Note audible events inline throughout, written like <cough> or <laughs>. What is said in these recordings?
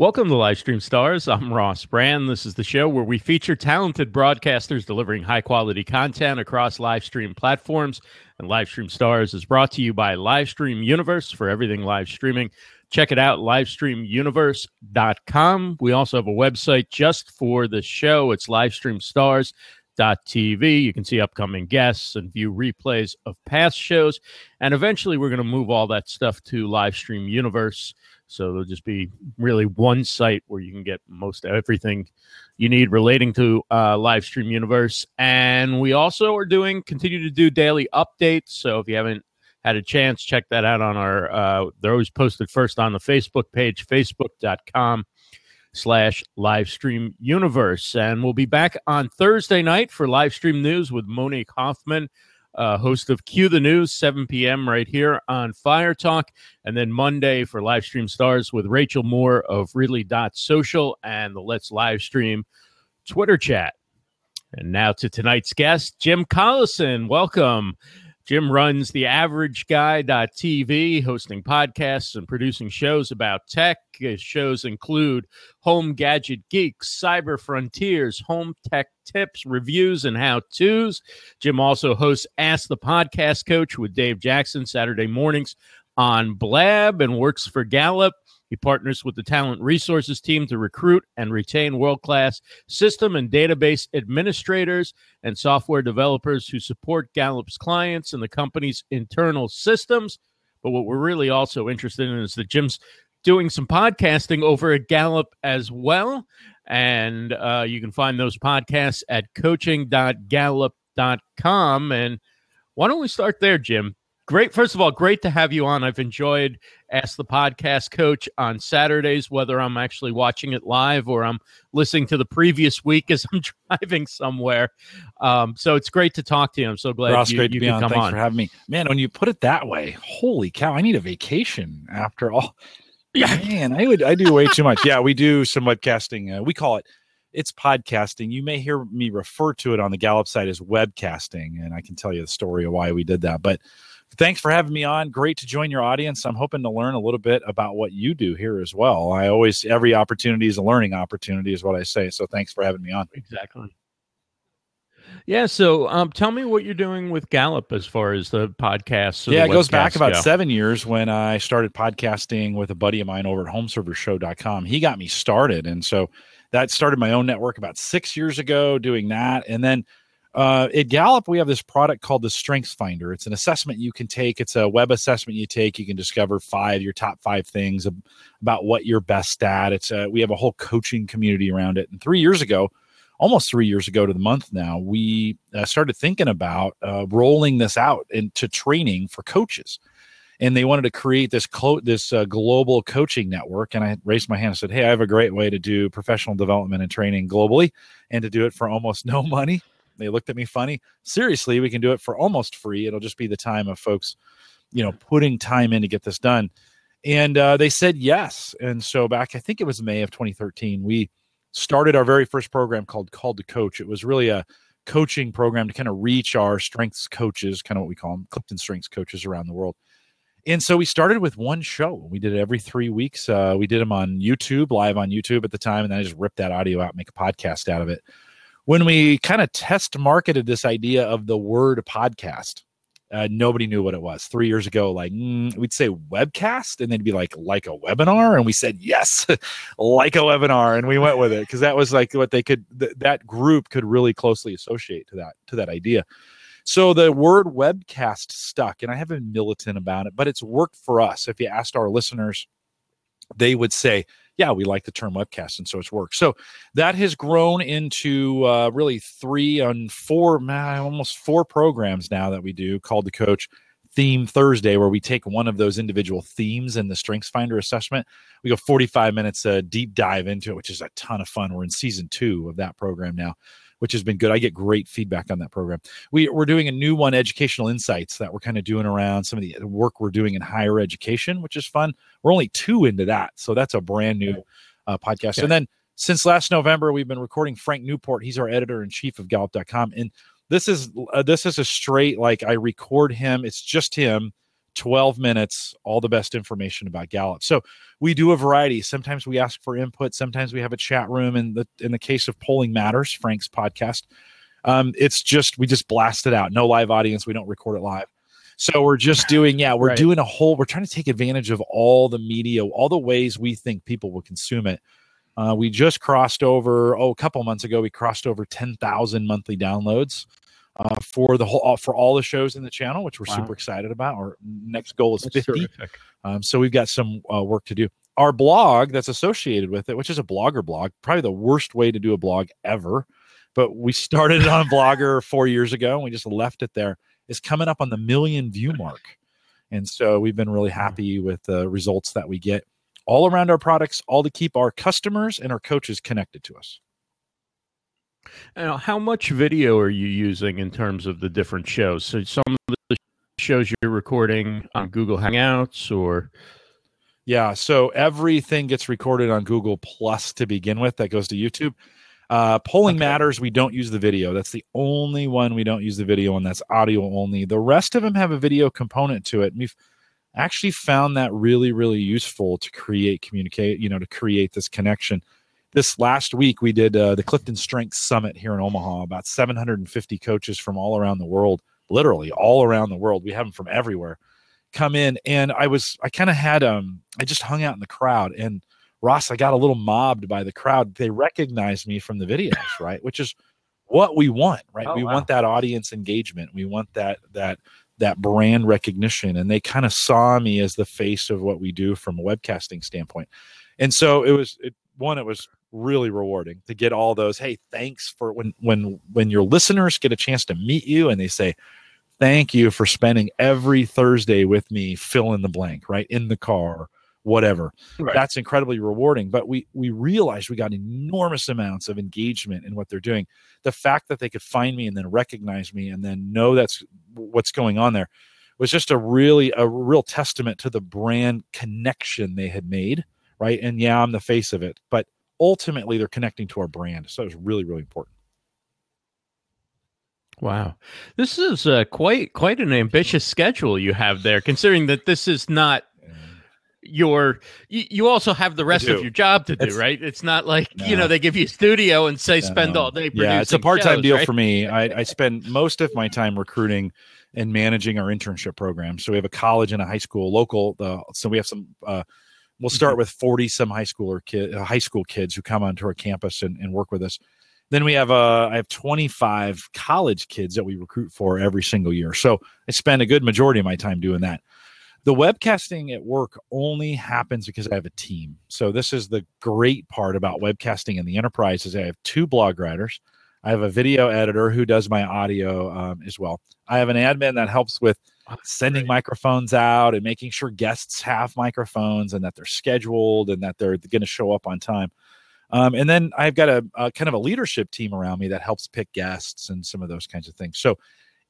Welcome to Livestream Stars. I'm Ross Brand. This is the show where we feature talented broadcasters delivering high quality content across Livestream platforms. And Livestream Stars is brought to you by Livestream Universe for everything live streaming. Check it out, livestreamuniverse.com. We also have a website just for the show. It's livestreamstars.tv. You can see upcoming guests and view replays of past shows. And eventually, we're going to move all that stuff to Livestream Universe. So there'll just be really one site where you can get most everything you need relating to uh, Livestream Universe. And we also are doing continue to do daily updates. So if you haven't had a chance, check that out on our. Uh, they're always posted first on the Facebook page, facebook.com slash livestream universe and we'll be back on thursday night for livestream news with monique hoffman uh, host of Cue the News, 7 p.m. right here on Fire Talk. And then Monday for Live Stream Stars with Rachel Moore of Really Dot Social and the Let's Live Stream Twitter chat. And now to tonight's guest, Jim Collison. Welcome. Jim runs the Average Guy.tv, hosting podcasts and producing shows about tech. His shows include Home Gadget Geeks, Cyber Frontiers, Home Tech Tips, Reviews, and How To's. Jim also hosts Ask the Podcast Coach with Dave Jackson Saturday mornings on Blab and works for Gallup. He partners with the talent resources team to recruit and retain world class system and database administrators and software developers who support Gallup's clients and the company's internal systems. But what we're really also interested in is that Jim's doing some podcasting over at Gallup as well. And uh, you can find those podcasts at coaching.gallup.com. And why don't we start there, Jim? Great. First of all, great to have you on. I've enjoyed Ask the Podcast Coach on Saturdays, whether I'm actually watching it live or I'm listening to the previous week as <laughs> I'm driving somewhere. Um, so it's great to talk to you. I'm so glad Ross, you, great you to be on. Thanks on. for having me. Man, when you put it that way, holy cow, I need a vacation after all. Yeah. Man, I would I do way too much. Yeah, we do some webcasting. Uh, we call it it's podcasting. You may hear me refer to it on the Gallup site as webcasting, and I can tell you the story of why we did that. But thanks for having me on. Great to join your audience. I'm hoping to learn a little bit about what you do here as well. I always every opportunity is a learning opportunity, is what I say. So thanks for having me on. Exactly. Yeah. So um, tell me what you're doing with Gallup as far as the podcast. yeah, the it goes back about go. seven years when I started podcasting with a buddy of mine over at homeservershow.com. He got me started. And so that started my own network about six years ago doing that. And then uh, at Gallup, we have this product called the Strengths Finder. It's an assessment you can take. It's a web assessment you take. You can discover five your top five things ab- about what you're best at. It's a, we have a whole coaching community around it. And three years ago, almost three years ago to the month now, we uh, started thinking about uh, rolling this out into training for coaches. And they wanted to create this clo- this uh, global coaching network. And I raised my hand and said, "Hey, I have a great way to do professional development and training globally, and to do it for almost <laughs> no money." They looked at me funny. Seriously, we can do it for almost free. It'll just be the time of folks, you know, putting time in to get this done. And uh, they said yes. And so back, I think it was May of 2013, we started our very first program called Called to Coach. It was really a coaching program to kind of reach our strengths coaches, kind of what we call them, Clifton strengths coaches around the world. And so we started with one show. We did it every three weeks. Uh, we did them on YouTube, live on YouTube at the time, and then I just ripped that audio out, and make a podcast out of it. When we kind of test marketed this idea of the word podcast, uh, nobody knew what it was. Three years ago, like mm, we'd say webcast, and they'd be like, like a webinar, and we said yes, <laughs> like a webinar, and we went with it because that was like what they could. Th- that group could really closely associate to that to that idea. So the word webcast stuck, and I have been militant about it, but it's worked for us. If you asked our listeners, they would say, "Yeah, we like the term webcast," and so it's worked. So that has grown into uh, really three and four, almost four programs now that we do called the Coach Theme Thursday, where we take one of those individual themes in the Strengths Finder assessment. We go 45 minutes uh, deep dive into it, which is a ton of fun. We're in season two of that program now which has been good. I get great feedback on that program. We, we're doing a new one, Educational Insights, that we're kind of doing around some of the work we're doing in higher education, which is fun. We're only two into that. So that's a brand new uh, podcast. And then since last November, we've been recording Frank Newport. He's our editor in chief of Gallup.com. And this is uh, this is a straight like I record him. It's just him 12 minutes, all the best information about Gallup. So we do a variety. Sometimes we ask for input. Sometimes we have a chat room. In the in the case of Polling Matters, Frank's podcast, um, it's just we just blast it out. No live audience. We don't record it live. So we're just <laughs> doing, yeah, we're right. doing a whole. We're trying to take advantage of all the media, all the ways we think people will consume it. Uh, we just crossed over. Oh, a couple months ago, we crossed over ten thousand monthly downloads uh, for the whole for all the shows in the channel, which we're wow. super excited about. Our next goal is that's fifty. Um, so we've got some uh, work to do. Our blog that's associated with it, which is a blogger blog, probably the worst way to do a blog ever. But we started it on Blogger <laughs> four years ago, and we just left it there. It's coming up on the million view mark, and so we've been really happy with the results that we get all around our products, all to keep our customers and our coaches connected to us. Now, how much video are you using in terms of the different shows? So some of the shows you're recording on Google Hangouts or yeah, so everything gets recorded on Google Plus to begin with that goes to YouTube. Uh, polling okay. matters. We don't use the video. That's the only one we don't use the video and That's audio only. The rest of them have a video component to it. And we've actually found that really, really useful to create communicate. You know, to create this connection this last week we did uh, the Clifton Strength Summit here in Omaha. About 750 coaches from all around the world, literally all around the world. We have them from everywhere come in, and I was I kind of had um I just hung out in the crowd, and Ross I got a little mobbed by the crowd. They recognized me from the videos, <laughs> right? Which is what we want, right? Oh, we wow. want that audience engagement. We want that that that brand recognition, and they kind of saw me as the face of what we do from a webcasting standpoint. And so it was it, one. It was really rewarding to get all those hey thanks for when when when your listeners get a chance to meet you and they say thank you for spending every thursday with me fill in the blank right in the car whatever. Right. that's incredibly rewarding but we we realized we got enormous amounts of engagement in what they're doing. The fact that they could find me and then recognize me and then know that's what's going on there was just a really a real testament to the brand connection they had made right? And yeah i'm the face of it but ultimately they're connecting to our brand. So it's really, really important. Wow, this is uh, quite quite an ambitious schedule you have there. Considering that this is not your, you, you also have the rest of your job to do, it's, right? It's not like no. you know they give you a studio and say spend all day. Yeah, it's a part time deal right? for me. I, I <laughs> spend most of my time recruiting and managing our internship program. So we have a college and a high school local. Uh, so we have some uh, We'll start mm-hmm. with 40 some high schooler kid, uh, high school kids who come onto our campus and, and work with us. Then we have uh, I have 25 college kids that we recruit for every single year. So I spend a good majority of my time doing that. The webcasting at work only happens because I have a team. So this is the great part about webcasting in the enterprise is I have two blog writers. I have a video editor who does my audio um, as well. I have an admin that helps with sending microphones out and making sure guests have microphones and that they're scheduled and that they're going to show up on time. Um, and then I've got a, a, kind of a leadership team around me that helps pick guests and some of those kinds of things. So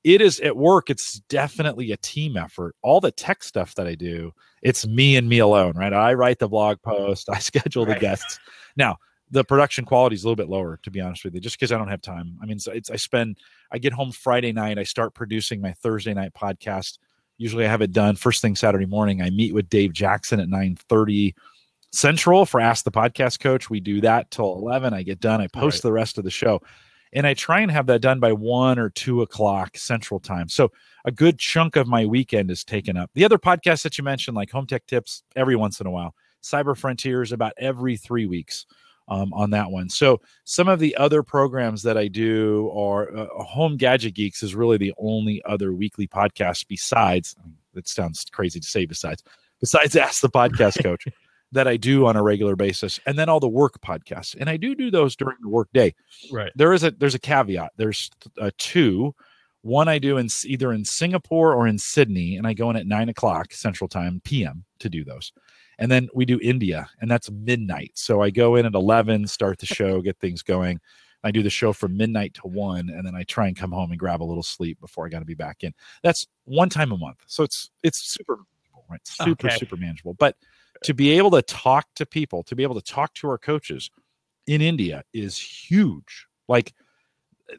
it is at work, it's definitely a team effort. All the tech stuff that I do, it's me and me alone, right? I write the blog post, <laughs> I schedule right. the guests. Now, the production quality is a little bit lower, to be honest with you, just because I don't have time. I mean, it's I spend I get home Friday night, I start producing my Thursday night podcast. Usually, I have it done first thing Saturday morning. I meet with Dave Jackson at nine thirty Central for Ask the Podcast Coach. We do that till eleven. I get done. I post right. the rest of the show, and I try and have that done by one or two o'clock Central Time. So a good chunk of my weekend is taken up. The other podcasts that you mentioned, like Home Tech Tips, every once in a while. Cyber Frontiers about every three weeks um, on that one. So some of the other programs that I do are uh, Home Gadget Geeks is really the only other weekly podcast besides. It sounds crazy to say besides besides <laughs> Ask the Podcast Coach that I do on a regular basis, and then all the work podcasts, and I do do those during the work day. Right. There is a there's a caveat. There's uh, two. One I do in either in Singapore or in Sydney, and I go in at nine o'clock Central Time PM to do those and then we do India, and that's midnight. So I go in at eleven, start the show, get things going. I do the show from midnight to one, and then I try and come home and grab a little sleep before I got to be back in. That's one time a month, so it's it's super right, super okay. super manageable. But to be able to talk to people, to be able to talk to our coaches in India is huge. Like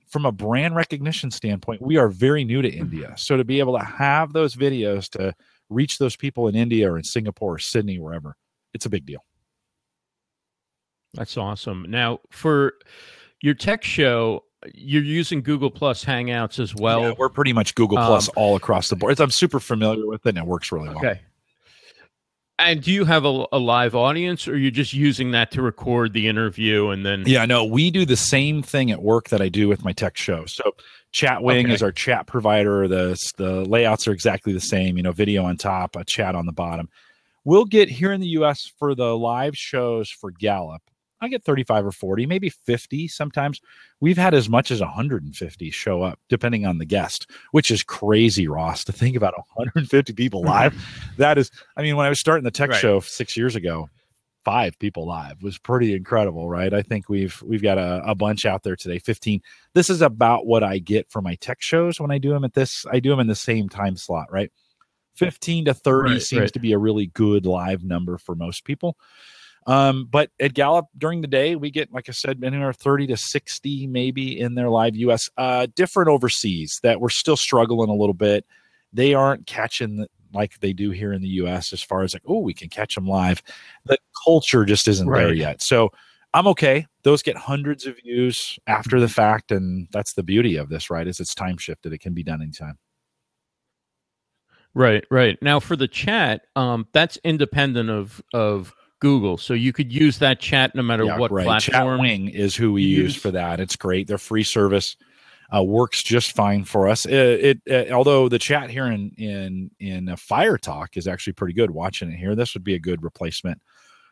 from a brand recognition standpoint, we are very new to mm-hmm. India. So to be able to have those videos to reach those people in India or in Singapore or Sydney, wherever. It's a big deal. That's awesome. Now, for your tech show, you're using Google Plus Hangouts as well. Yeah, we're pretty much Google Plus um, all across the board. I'm super familiar with it and it works really well. Okay. And do you have a, a, live audience, or you're just using that to record the interview and then? Yeah, no, we do the same thing at work that I do with my tech show. So, Chatwing okay. is our chat provider. The the layouts are exactly the same. You know, video on top, a chat on the bottom. We'll get here in the U.S. for the live shows for Gallup. I get 35 or 40, maybe 50 sometimes. We've had as much as 150 show up, depending on the guest, which is crazy, Ross, to think about 150 people live. <laughs> that is, I mean, when I was starting the tech right. show six years ago, five people live was pretty incredible, right? I think we've we've got a, a bunch out there today, 15. This is about what I get for my tech shows when I do them at this. I do them in the same time slot, right? 15 to 30 right, seems right. to be a really good live number for most people. Um, but at Gallup during the day, we get, like I said, anywhere 30 to 60 maybe in their live US. Uh, different overseas that we're still struggling a little bit. They aren't catching like they do here in the US as far as like, oh, we can catch them live. The culture just isn't right. there yet. So I'm okay. Those get hundreds of views after the fact. And that's the beauty of this, right? Is it's time shifted. It can be done anytime. Right, right. Now for the chat, um, that's independent of of Google. So you could use that chat no matter yeah, what right. platform. Chatwing is who we use. use for that. It's great. They're free service. Uh, works just fine for us. It, it, uh, although the chat here in in in uh, Fire Talk is actually pretty good. Watching it here, this would be a good replacement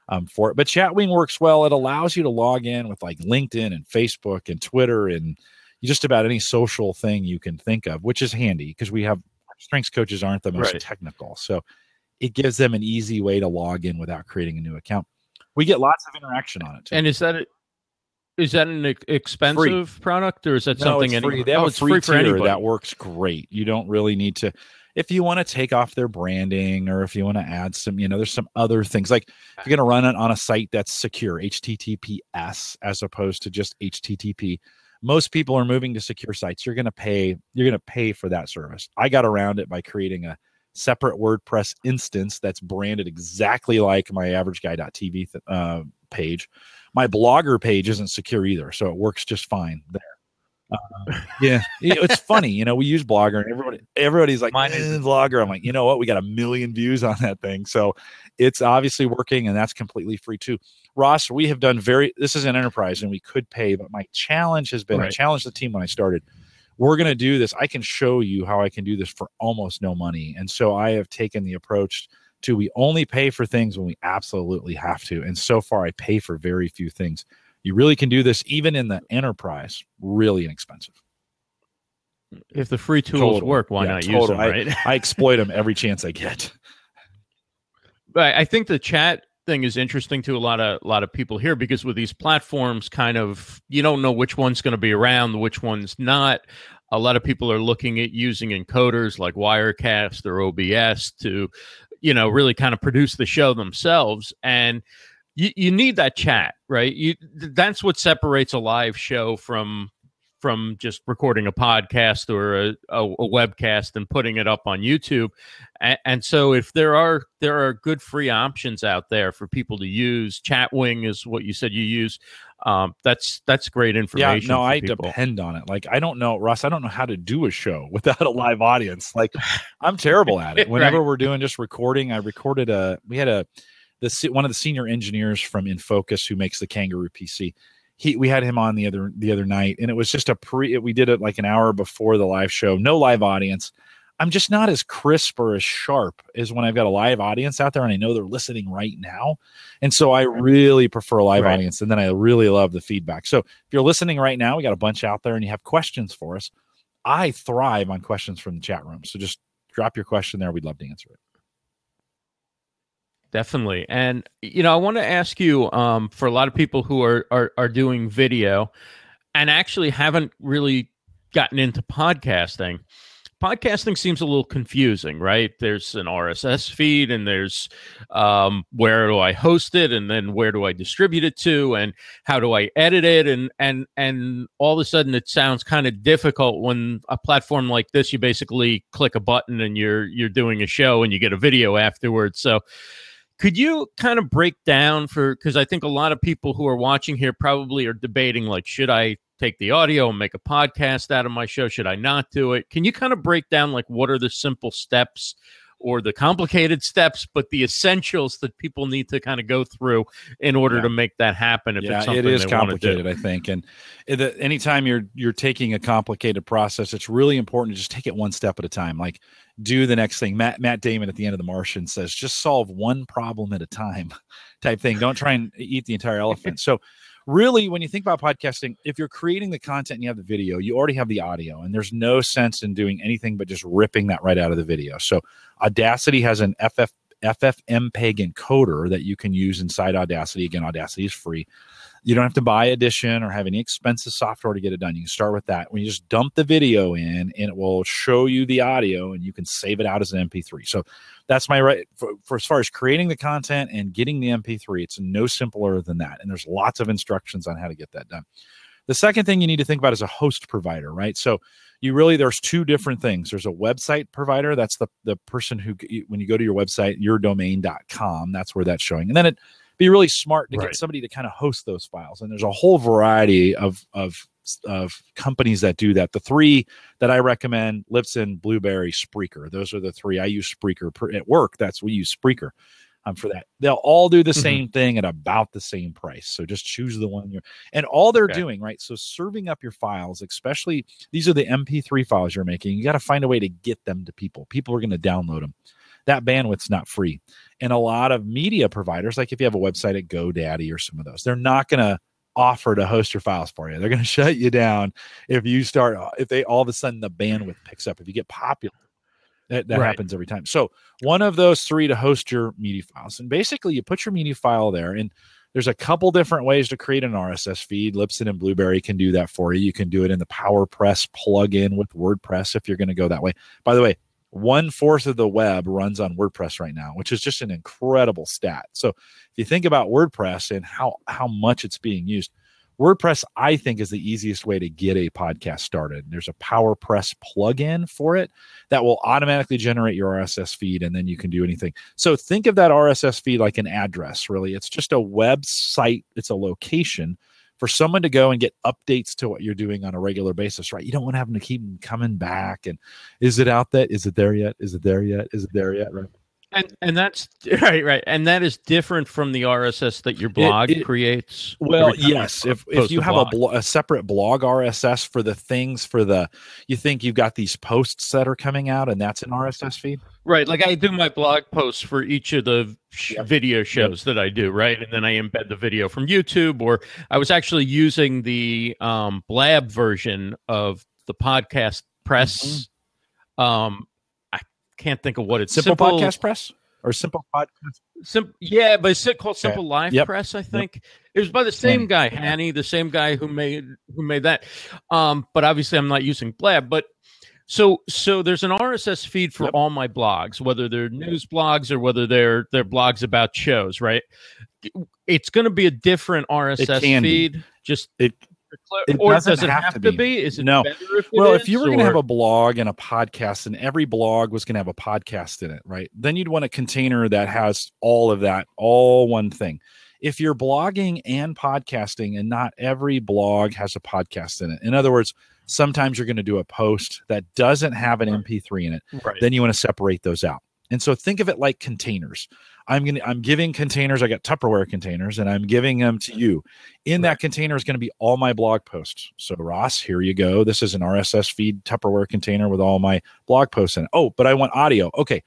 um, for it. But Chatwing works well. It allows you to log in with like LinkedIn and Facebook and Twitter and just about any social thing you can think of, which is handy because we have strengths coaches aren't the most right. technical. So it gives them an easy way to log in without creating a new account. We get lots of interaction on it. Too. And is that a, is that an expensive free. product or is that no, something it's free? They have oh, a free, free tier that works great. You don't really need to if you want to take off their branding or if you want to add some, you know, there's some other things like if you're going to run it on a site that's secure, HTTPS as opposed to just HTTP. Most people are moving to secure sites. You're going to pay. You're going to pay for that service. I got around it by creating a separate WordPress instance that's branded exactly like my average guy.tv uh, page. My blogger page isn't secure either, so it works just fine there. Uh, yeah, it's funny, you know. We use Blogger, and everybody, everybody's like, "Mine is Blogger." I'm like, you know what? We got a million views on that thing, so it's obviously working, and that's completely free too. Ross, we have done very. This is an enterprise, and we could pay, but my challenge has been. Right. I challenged the team when I started we're going to do this. I can show you how I can do this for almost no money. And so I have taken the approach to we only pay for things when we absolutely have to. And so far, I pay for very few things. You really can do this even in the enterprise, really inexpensive. If the free tools total. work, why yeah, not total. use them? Right? I, I exploit them every <laughs> chance I get. But I think the chat thing is interesting to a lot of a lot of people here because with these platforms kind of you don't know which one's going to be around which one's not a lot of people are looking at using encoders like wirecast or obs to you know really kind of produce the show themselves. And you, you need that chat right? You that's what separates a live show from from just recording a podcast or a, a, a webcast and putting it up on YouTube. And, and, so if there are there are good free options out there for people to use, Chatwing is what you said you use. Um, that's that's great information. Yeah, no, I people. depend on it. Like I don't know, Russ. I don't know how to do a show <laughs> without a live audience. Like I'm terrible at it. <laughs> Whenever right. we're doing just recording, I recorded a. We had a the one of the senior engineers from InFocus who makes the Kangaroo PC he we had him on the other the other night and it was just a pre we did it like an hour before the live show. No live audience. I'm just not as crisp or as sharp as when i've got a live audience out there and i know they're listening right now. And so i really prefer a live right. audience and then i really love the feedback. So if you're listening right now we got a bunch out there and you have questions for us i thrive on questions from the chat room. So just drop your question there. We'd love to answer it Definitely. And you know, I want to ask you um, for a lot of people who are, are are doing video and actually haven't really gotten into podcasting. podcasting seems a little confusing, right? There's an RSS feed, and there's um, where do I host it, and then where do I distribute it to, and how do I edit it, and and and all of a sudden it sounds kind of difficult when a platform like this, you basically click a button and you're you're doing a show and you get a video afterwards. So could you kind of break down for because I think a lot of people who are watching here probably are debating like, should I take the audio and make a podcast out of my show? Should I not do it? Can you kind of break down like what are the simple steps or the complicated steps, but the essentials that people need to kind of go through in order Yeah. to make that happen? If yeah, it's something it is complicated, I think. And the- anytime you're you're taking a complicated process, it's really important to just take it one step at a time. Like do the next thing. Matt Matt Damon at the end of The Martian says, just solve one problem at a time, <laughs> type thing. Don't try and eat the entire elephant. So really when you think about podcasting if you're creating the content and you have the video you already have the audio and there's no sense in doing anything but just ripping that right out of the video. So audacity has an ff ffmpeg encoder that you can use inside audacity. Again audacity is free you don't have to buy Audition or have any expensive software to get it done. You can start with that. When you just dump the video in, and it will show you the audio, and you can save it out as an MP3. So that's my right for, for as far as creating the content and getting the MP3. It's no simpler than that. And there's lots of instructions on how to get that done. The second thing you need to think about is a host provider, right? So you really there's two different things. There's a website provider. That's the the person who when you go to your website, yourdomain.com, that's where that's showing. And then it be really smart to Right. get somebody to kind of host those files. And there's a whole variety of of of companies that do that. The three that I recommend: Libsyn, Blubrry, Spreaker. Those are the three I use. Spreaker per, at work. That's we use Spreaker um, for that. They'll all do the Mhm. same thing at about the same price. So just choose the one you're. And all they're Okay. doing right. So serving up your files, especially these are the MP3 files you're making. You got to find a way to get them to people. People are going to download them. That bandwidth's not free. And a lot of media providers like if you have a website at godaddy or some of those they're not going to offer to host your files for you. They're going <laughs> to shut you down if you start if they all of a sudden the bandwidth picks up if you get popular. That, that Right. happens every time. So one of those three to host your media files. And basically you put your media file there and there's a couple different ways to create an rss feed. Libsyn and Blubrry can do that for you. You can do it in the powerpress plugin with wordpress if you're going to go that way. By the way one fourth of the web runs on WordPress right now, which is just an incredible stat. So if you think about WordPress and how how much it's being used, WordPress I think is the easiest way to get a podcast started. There's a PowerPress plugin for it that will automatically generate your RSS feed, and then you can do anything. So think of that RSS feed like an address. Really, it's just a website. It's a location for someone to go and get updates to what you're doing on a regular basis, right? You don't want to have them to keep coming back and is it out there? Is it there yet? Is it there yet? Is it there yet? Right. And and that's <laughs> right, right, and that is different from the RSS that your blog it- creates. Well, every time you yes. If if you a have blog. a, blo- a separate blog RSS for the things for the, you think you've got these posts that are coming out, and that's an RSS feed. Right, like I do my blog posts for each of the sh- Yep. video shows that I do, right? And then I embed the video from YouTube or I was actually using the um Blab version of the podcast press. Um I can't think of what it's Simple, Podcast Press or Simple Podcast. Sim- yeah, but it's called Okay. Simple Live Yep. Press, I think. It was by the same guy, Hani, the same guy who made who made that. Um, but obviously I'm not using Blab, but so so there's an RSS feed for Yep. all my blogs, whether they're news blogs or whether they're they're blogs about shows, right? It's going to be a different RSS can be. feed. Just It- it or doesn't does it have have, to to be. be? Is it No. if it Well, if you were going to have a blog and a podcast, and every blog was going to have a podcast in it, right? Then you'd want a container that has all of that, all one thing. If you're blogging and podcasting, and not every blog has a podcast in it. In other words, sometimes you're going to do a post that doesn't have an MP3 in it. right. Then you want to separate those out. And so think of it like containers. I'm going to I'm giving containers, I got Tupperware containers and I'm giving them to you. In that container is going to be all my blog posts. So Ross, here you go. This is an RSS feed Tupperware container with all my blog posts in it. Oh, but I want audio. Okay.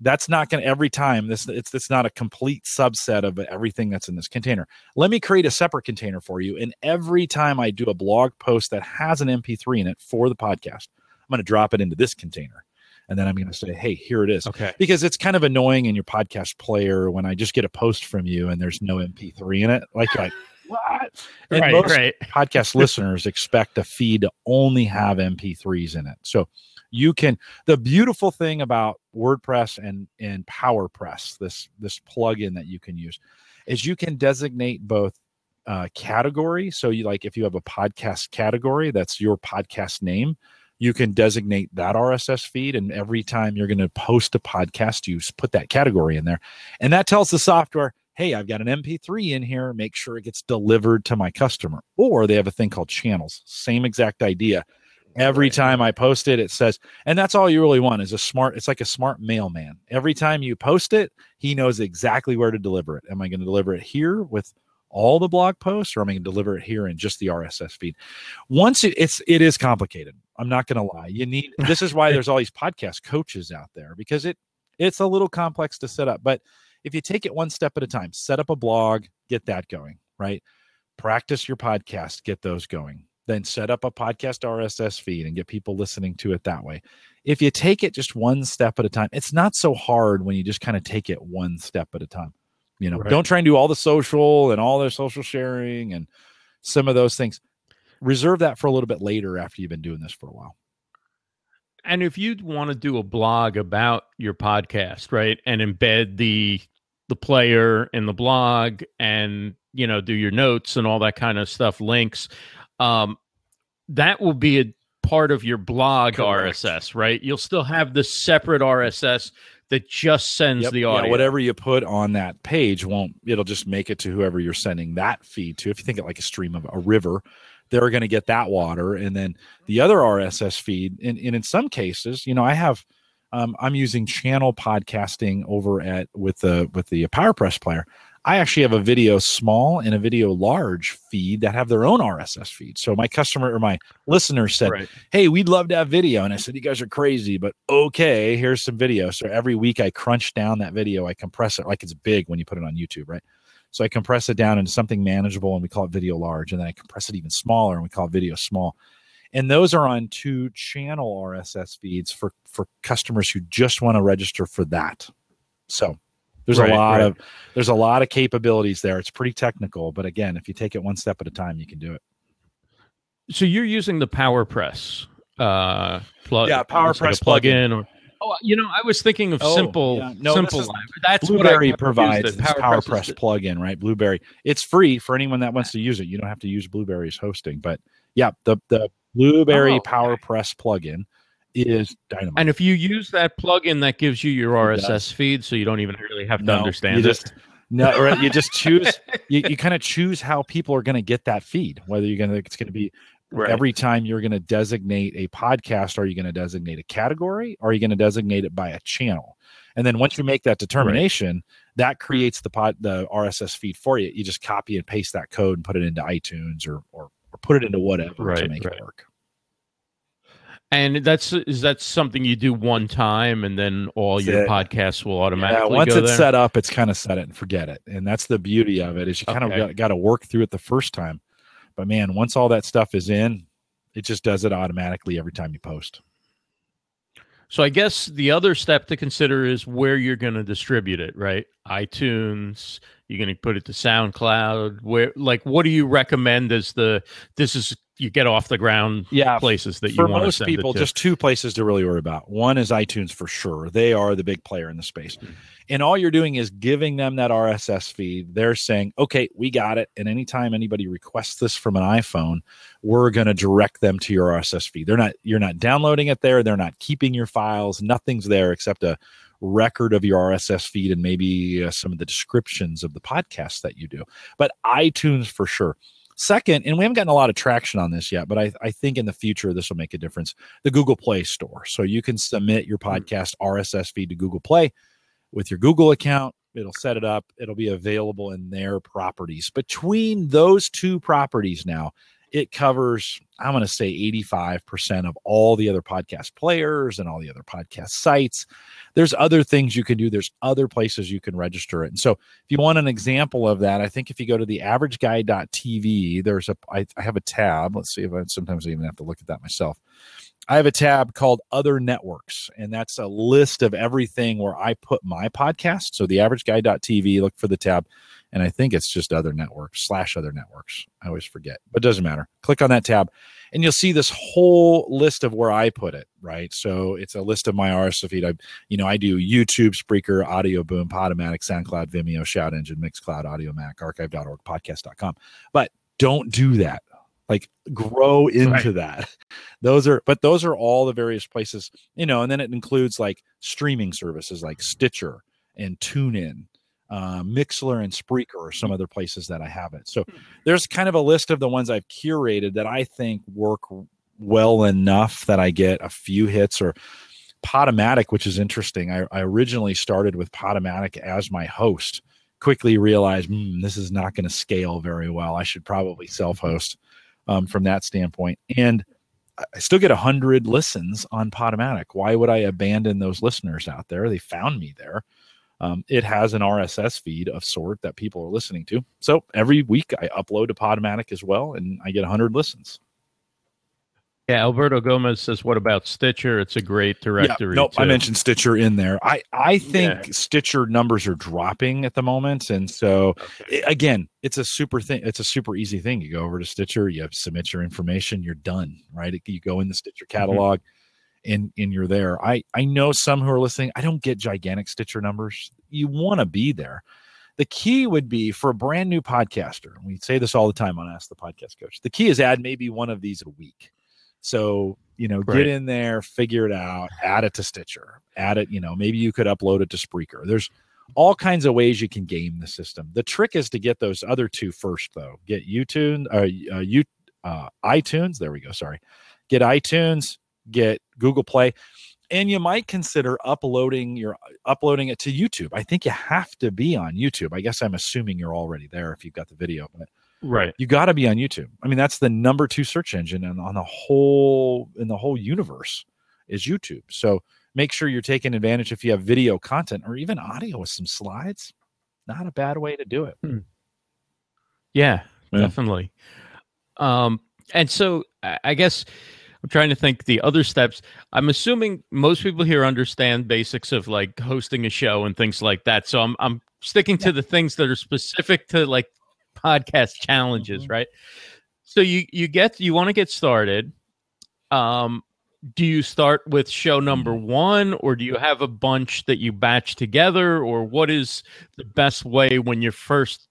That's not going to every time this it's it's not a complete subset of everything that's in this container. Let me create a separate container for you and every time I do a blog post that has an MP3 in it for the podcast, I'm going to drop it into this container. And then I'm going to say, "Hey, here it is." okay. because it's kind of annoying in your podcast player when I just get a post from you and there's no MP3 in it. Like, like <laughs> what? And Right, most right. podcast listeners expect a feed to only have MP3s in it. So you can the beautiful thing about WordPress and and PowerPress, this this plugin that you can use, is you can designate both uh, category. So you like if you have a podcast category, that's your podcast name. You can designate that RSS feed, and every time you're going to post a podcast, you put that category in there, and that tells the software, "Hey, I've got an MP3 in here. Make sure it gets delivered to my customer." Or they have a thing called channels. Same exact idea every time i post it it says and that's all you really want is a smart it's like a smart mailman. Every time you post it he knows exactly where to deliver it. Am i going to deliver it here with all the blog posts or am i going to deliver it here in just the rss feed? Once it, it's it is complicated i'm not going to lie. You need <laughs> this is why there's all these podcast coaches out there because it it's a little complex to set up but if you take it one step at a time set up a blog get that going right? Practice your podcast get those going then set up a podcast RSS feed and get people listening to it that way. If you take it just one step at a time, it's not so hard when you just kind of take it one step at a time. You know, right. don't try and do all the social and all their social sharing and some of those things. Reserve that for a little bit later after you've been doing this for a while. And if you want to do a blog about your podcast, right, and embed the the player in the blog and you know do your notes and all that kind of stuff links um, that will be a part of your blog Correct. RSS, right? You'll still have the separate RSS that just sends yep, the audio. Yeah, whatever you put on that page won't it'll just make it to whoever you're sending that feed to. If you think it like a stream of a river, they're going to get that water, and then the other RSS feed. And, and in some cases, you know, I have. Um, I'm using channel podcasting over at with the with the PowerPress player. I actually have a video small and a video large feed that have their own RSS feed. So my customer or my listener said, right. Hey, we'd love to have video. And I said, You guys are crazy, but okay, here's some video. So every week I crunch down that video, I compress it like it's big when you put it on YouTube, right? So I compress it down into something manageable and we call it video large. And then I compress it even smaller and we call it video small. And those are on two channel RSS feeds for for customers who just want to register for that. So there's right, a lot right. of there's a lot of capabilities there. It's pretty technical, but again, if you take it one step at a time, you can do it. So you're using the PowerPress uh plug yeah, PowerPress like plugin or Oh, you know, I was thinking of oh, simple, yeah. no, simple. Is, that's Blubrry what provides this PowerPress, PowerPress plugin, right? Blubrry. It's free for anyone that wants to use it. You don't have to use Blubrry's hosting, but yeah, the the Blubrry oh, okay. PowerPress plugin is dynamite. And if you use that plugin, that gives you your RSS feed, so you don't even really have to no, understand you it. Just, no, right, you just <laughs> choose. you, you kind of choose how people are going to get that feed. Whether you're going to, it's going to be right. every time you're going to designate a podcast. Are you going to designate a category? Or are you going to designate it by a channel? And then once you make that determination, right. that creates the pod, the RSS feed for you. You just copy and paste that code and put it into iTunes or or, or put it into whatever right, to make it work. And that's is that something you do one time, and then all that's your it. podcasts will automatically. Yeah, once it's set up, it's kind of set it and forget it, and that's the beauty of it. Is you kind okay. of got, got to work through it the first time, but man, once all that stuff is in, it just does it automatically every time you post. So I guess the other step to consider is where you're going to distribute it, right? iTunes, you're going to put it to SoundCloud. Where like what do you recommend as the this is you get off the ground yeah, places that you want to go. For most people just two places to really worry about. One is itunes for sure. They are the big player in the space. Mm-hmm. and all you're doing is giving them that rss feed. They're saying okay we got it. And anytime anybody requests this from an iphone we're going to direct them to your rss feed. They're not you're not downloading it there. They're not keeping your files. Nothing's there except a record of your rss feed and maybe uh, some of the descriptions of the podcasts that you do but itunes for sure Second, and we haven't gotten a lot of traction on this yet, but I, I think in the future this will make a difference. The Google Play Store. So you can submit your hmm. podcast RSS feed to Google Play with your Google account. It'll set it up. It'll be available in their properties. Between those two properties now, it covers, I'm going to say 85% of all the other podcast players and all the other podcast sites. There's other things you can do. There's other places you can register it. And so if you want an example of that, I think if you go to the averageguy.tv, there's a, I, I have a tab. Let's see if I sometimes I even have to look at that myself. I have a tab called Other Networks, and that's a list of everything where I put my podcast. So the averageguy.tv, look for the tab and I think it's just other networks slash other networks. I always forget, but it doesn't matter. Click on that tab, and you'll see this whole list of where I put it. Right, so it's a list of my RSS feed. I, you know, I do YouTube, Spreaker, Audio Boom, Podomatic, SoundCloud, Vimeo, Shout Engine, Mixcloud, Audiomack, Archive.org, Podcast.com. But don't do that. Like grow into right. that. Those are, but those are all the various places, you know, and then it includes like streaming services like Stitcher and TuneIn uh, Mixlr and Spreaker or some other places that I have it. So hmm. there's kind of a list of the ones I've curated that I think work well enough that I get a few hits or Podomatic, which is interesting. I, I originally started with Podomatic as my host. Quickly realized mm, this is not going to scale very well. I should probably self-host um, from that standpoint. And I still get a hundred listens on Podomatic. Why would I abandon those listeners out there? They found me there um, it has an RSS feed of sort that people are listening to. So every week I upload to Podomatic as well, and I get 100 listens. Yeah, Alberto Gomez says, "What about Stitcher? It's a great directory." Yeah, nope, too. I mentioned Stitcher in there. I I think yeah. Stitcher numbers are dropping at the moment, and so okay. it, again, it's a super thing. It's a super easy thing. You go over to Stitcher, you submit your information, you're done. Right? You go in the Stitcher mm-hmm. catalog. Mm-hmm and and you're there. I I know some who are listening. I don't get gigantic Stitcher numbers. You want to be there. The key would be for a brand new podcaster. We say this all the time on Ask the Podcast Coach. The key is add maybe one of these a week. So you know, right. get in there, figure it out, add it to Stitcher, add it. You know, maybe you could upload it to Spreaker. There's all kinds of ways you can game the system. The trick is to get those other two first, though. Get YouTube, uh, uh, you, uh, iTunes. There we go. Sorry, get iTunes, get Google Play, and you might consider uploading your uploading it to YouTube. I think you have to be on YouTube. I guess I'm assuming you're already there if you've got the video, but right, you got to be on YouTube. I mean, that's the number two search engine and on the whole in the whole universe is YouTube. So make sure you're taking advantage if you have video content or even audio with some slides. Not a bad way to do it. Hmm. Yeah, yeah, definitely. Um, and so I guess I'm trying to think the other steps. I'm assuming most people here understand basics of like hosting a show and things like that. So I'm I'm sticking to the things that are specific to like podcast challenges, mm-hmm. right? So you you get you want to get started. Um do you start with show number mm-hmm. 1 or do you have a bunch that you batch together or what is the best way when you're first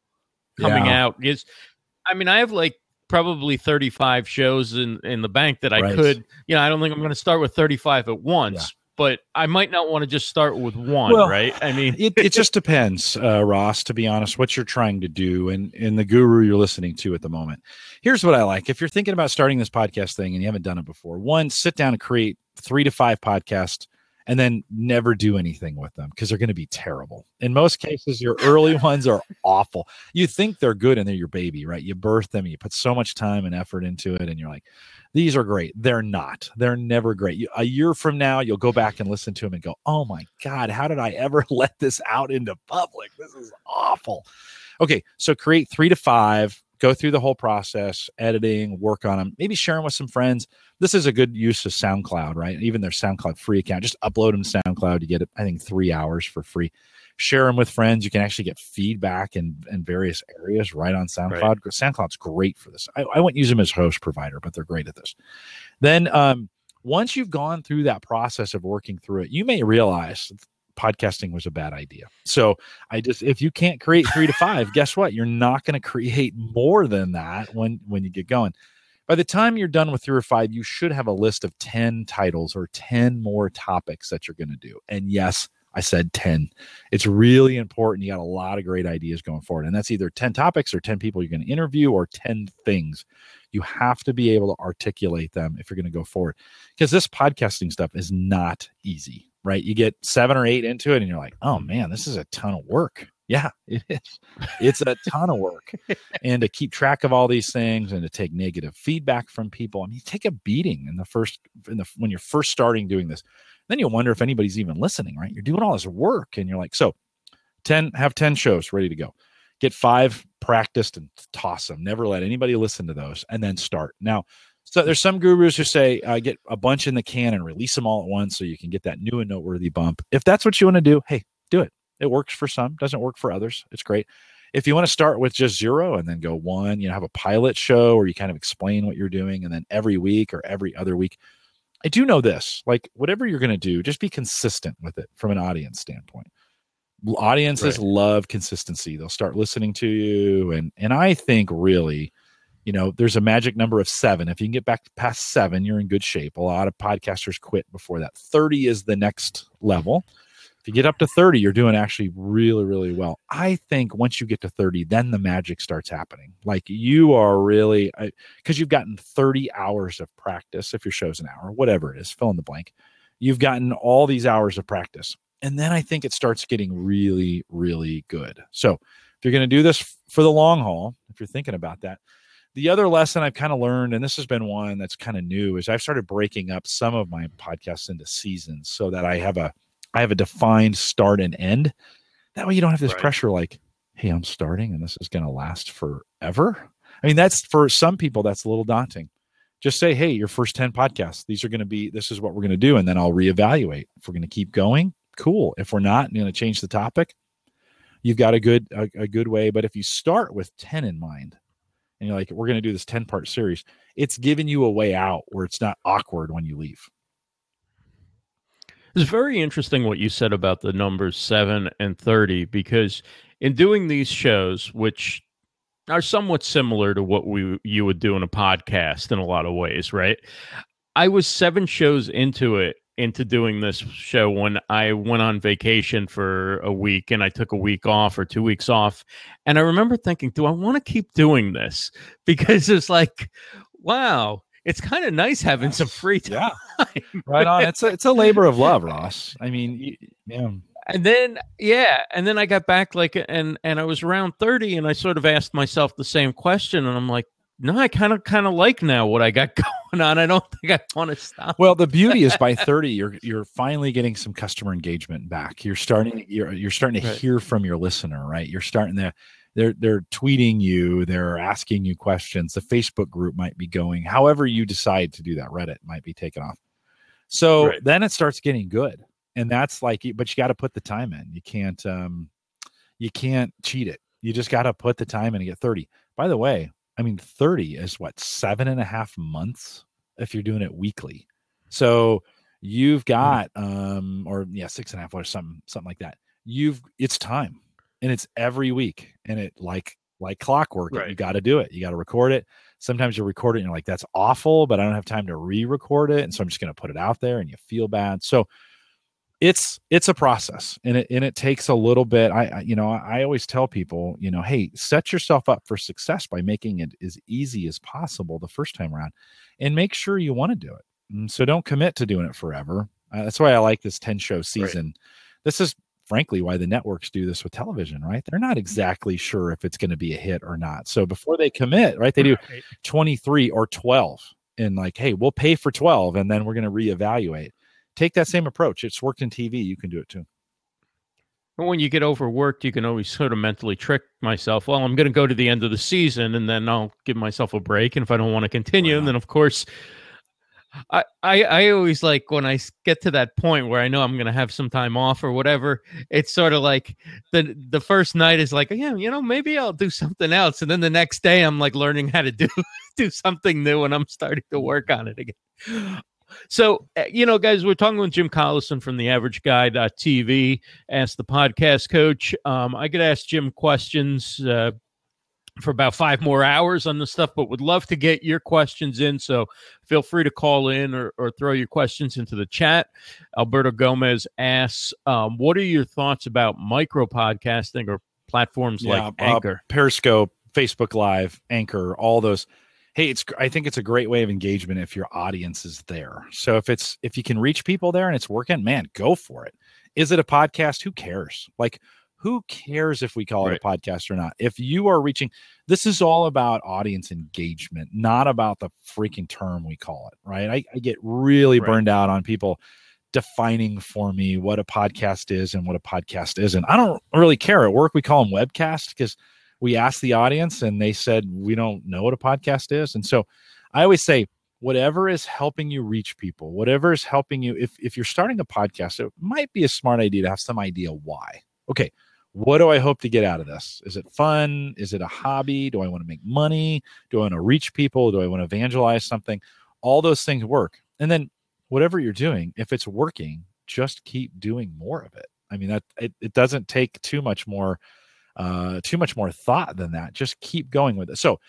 coming yeah. out? Is I mean, I have like probably 35 shows in in the bank that I right. could, you know, I don't think I'm going to start with 35 at once. Yeah. But I might not want to just start with one, well, right? I mean, it, it just depends, uh, Ross. To be honest, what you're trying to do, and and the guru you're listening to at the moment. Here's what I like: if you're thinking about starting this podcast thing and you haven't done it before, one, sit down and create three to five podcasts and then never do anything with them because they're going to be terrible. In most cases, your early <laughs> ones are awful. You think they're good and they're your baby, right? You birth them, you put so much time and effort into it, and you're like, these are great. They're not. They're never great. You, a year from now, you'll go back and listen to them and go, oh my God, how did I ever <laughs> let this out into public? This is awful. Okay, so create three to five go through the whole process, editing, work on them, maybe share them with some friends. This is a good use of SoundCloud, right? Even their SoundCloud free account, just upload them to SoundCloud. You get, I think, three hours for free. Share them with friends. You can actually get feedback in, in various areas right on SoundCloud. Right. SoundCloud's great for this. I, I wouldn't use them as host provider, but they're great at this. Then, um, once you've gone through that process of working through it, you may realize podcasting was a bad idea. So I just if you can't create three to five, guess what? You're not going to create more than that when when you get going. By the time you're done with three or five, you should have a list of 10 titles or 10 more topics that you're going to do. And yes, I said 10. It's really important. You got a lot of great ideas going forward. And that's either 10 topics or 10 people you're going to interview or 10 things. You have to be able to articulate them if you're going to go forward. Because this podcasting stuff is not easy right? You get seven or eight into it and you're like, oh man, this is a ton of work. Yeah, it is. It's a ton of work. <laughs> And to keep track of all these things and to take negative feedback from people. I mean, you take a beating in the first in the when you're first starting doing this. Then you'll wonder if anybody's even listening, right? You're doing all this work and you're like, so 10 have 10 shows ready to go. Get five practiced and toss them. Never let anybody listen to those and then start. Now, so there's some gurus who say uh, get a bunch in the can and release them all at once so you can get that new and noteworthy bump. If that's what you want to do, hey, do it. It works for some, doesn't work for others. It's great. if you want to start with just zero and then go one, you know, have a pilot show where you kind of explain what you're doing, and then every week or every other week. I do know this like, whatever you're going to do, just be consistent with it from an audience standpoint. Audiences right. love consistency. They'll start listening to you. And, and I think really, you know, there's a magic number of seven. If you can get back past seven, you're in good shape. A lot of podcasters quit before that. 30 is the next level. If you get up to 30, you're doing actually really, really well. I think once you get to 30, then the magic starts happening. Like you are really, because you've gotten 30 hours of practice. If your show's an hour, whatever it is, fill in the blank. You've gotten all these hours of practice. And then I think it starts getting really, really good. So if you're going to do this for the long haul, if you're thinking about that, the other lesson I've kind of learned, and this has been one that's kind of new, is I've started breaking up some of my podcasts into seasons so that I have a I have a defined start and end. That way you don't have this right. pressure like, hey, I'm starting and this is going to last forever. I mean, that's for some people, that's a little daunting. Just say, hey, your first 10 podcasts, these are going to be, this is what we're going to do. And then I'll reevaluate. If we're going to keep going, cool. If we're not, I'm going to change the topic. You've got a good, a, a good way. But if you start with 10 in mind and you're like, we're going to do this 10 part series, it's giving you a way out where it's not awkward when you leave. It's very interesting what you said about the numbers 7 and 30 because in doing these shows which are somewhat similar to what we you would do in a podcast in a lot of ways, right? I was 7 shows into it into doing this show when I went on vacation for a week and I took a week off or 2 weeks off and I remember thinking, do I want to keep doing this? <laughs> Because it's like wow, it's kind of nice having some free time. Yeah, <laughs> right on. It's a it's a labor of love, Ross. I mean, yeah. And then yeah, and then I got back like and and I was around thirty, and I sort of asked myself the same question, and I'm like, no, I kind of kind of like now what I got <laughs> going on. I don't think I want to stop. Well, the beauty is by <laughs> 30, you're you're finally getting some customer engagement back. You're starting you're you're starting to right. hear from your listener, right? You're starting to they're they're tweeting you they're asking you questions the facebook group might be going however you decide to do that reddit might be taken off. So right. then it starts getting good and that's like but you got to put the time in. You can't um you can't cheat it. You just got to put the time in and get 30 by the way i mean 30 is what seven and a half months if you're doing it weekly. So you've hmm. got um or yeah six and a half or something something like that. You've it's time and it's every week and it like like clockwork right. you got to do it you got to record it. Sometimes you record it and you're like that's awful but i don't have time to re-record it and so i'm just going to put it out there and you feel bad. So it's it's a process and it and it takes a little bit. I, I you know I, always tell people you know hey set yourself up for success by making it as easy as possible the first time around and make sure you want to do it. And so don't commit to doing it forever. Uh, that's why i like this 10 show season. Right. this is frankly why the networks do this with television, right? They're not mm-hmm. exactly sure if it's going to be a hit or not. So before they commit, right, they do 23 or 12 and like, hey, we'll pay for 12 and then we're going to reevaluate. Take that same approach. It's worked in TV. You can do it too. When you get overworked, you can always sort of mentally trick myself. Well, I'm going to go to the end of the season and then I'll give myself a break. And if I don't want to continue, and then of course, I, I I always like when I get to that point where I know I'm gonna have some time off or whatever. It's sort of like the the first night is like, yeah, you know, maybe I'll do something else, and then the next day I'm like learning how to do <laughs> do something new, and I'm starting to work on it again. <gasps> So, eh, you know, guys, we're talking with Jim Collison from the Average Guy TV. Ask the podcast coach. Um, I could ask Jim questions. Uh, for about five more hours on the stuff, but would love to get your questions in. So feel free to call in or, or throw your questions into the chat. Alberto Gomez asks, um, What are your thoughts about micro podcasting or platforms yeah, like uh, Anchor? Uh, Periscope, Facebook Live, Anchor, all those. Hey, it's I think it's a great way of engagement if your audience is there. So if it's if you can reach people there and it's working, man, go for it. Is it a podcast? Who cares? Like who cares if we call right. it a podcast or not? If you are reaching, this is all about audience engagement, not about the freaking term we call it, right? I, I get really right. burned out on people defining for me what a podcast is and what a podcast isn't. I don't really care. At work, we call them webcast because we asked the audience and they said we don't know what a podcast is. And so I always say, whatever is helping you reach people, whatever is helping you, if, if you're starting a podcast, it might be a smart idea to have some idea why. Okay, what do I hope to get out of this? Is it fun? Is it a hobby? Do I want to make money? Do I want to reach people? Do I want to evangelize something? All those things work. And then whatever you're doing, if it's working, just keep doing more of it. I mean that it, it doesn't take too much more uh too much more thought than that. Just keep going with it. So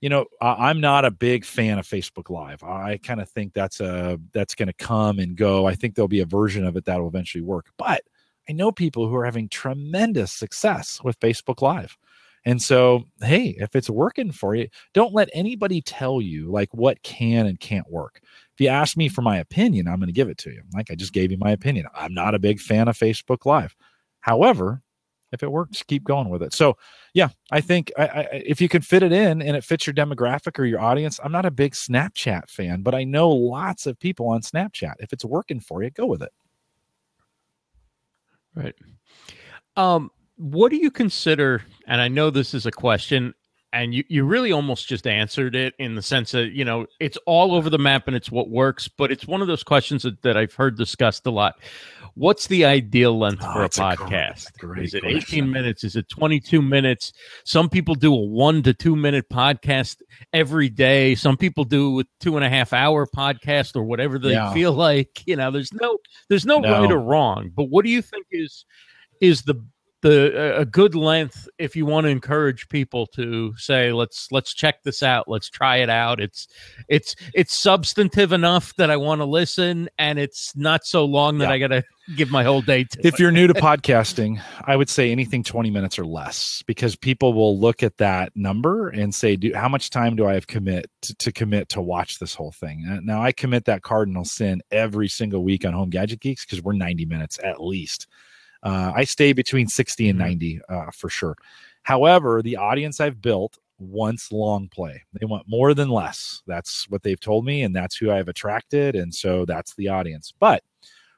you know i'm not a big fan of facebook live i kind of think that's a that's going to come and go i think there'll be a version of it that will eventually work but i know people who are having tremendous success with facebook live and so hey if it's working for you don't let anybody tell you like what can and can't work if you ask me for my opinion i'm going to give it to you like i just gave you my opinion i'm not a big fan of facebook live however if it works, keep going with it. So, yeah, I think I, I, if you can fit it in and it fits your demographic or your audience, I'm not a big Snapchat fan, but I know lots of people on Snapchat. If it's working for you, go with it. Right. Um, what do you consider? And I know this is a question, and you, you really almost just answered it in the sense that you know it's all over the map and it's what works but it's one of those questions that, that i've heard discussed a lot what's the ideal length oh, for a podcast a great, great is it 18 question. minutes? Is it 22 minutes? Some people do a one to two minute podcast every day. Some people do a two and a half hour podcast or whatever they yeah. feel <laughs> like you know there's no there's no, no. right or wrong. But what do you think is is the the a good length if you want to encourage people to say let's let's check this out let's try it out it's it's it's substantive enough that i want to listen and it's not so long that yeah. i gotta give my whole day to if it. you're new to <laughs> podcasting i would say anything 20 minutes or less because people will look at that number and say do how much time do i have commit to, to commit to watch this whole thing uh, now i commit that cardinal sin every single week on home gadget geeks because we're 90 minutes at least uh, I stay between 60 and mm-hmm. 90 uh, for sure. However, the audience I've built wants long play. They want more than less. That's what they've told me, and that's who I've attracted. And so that's the audience. But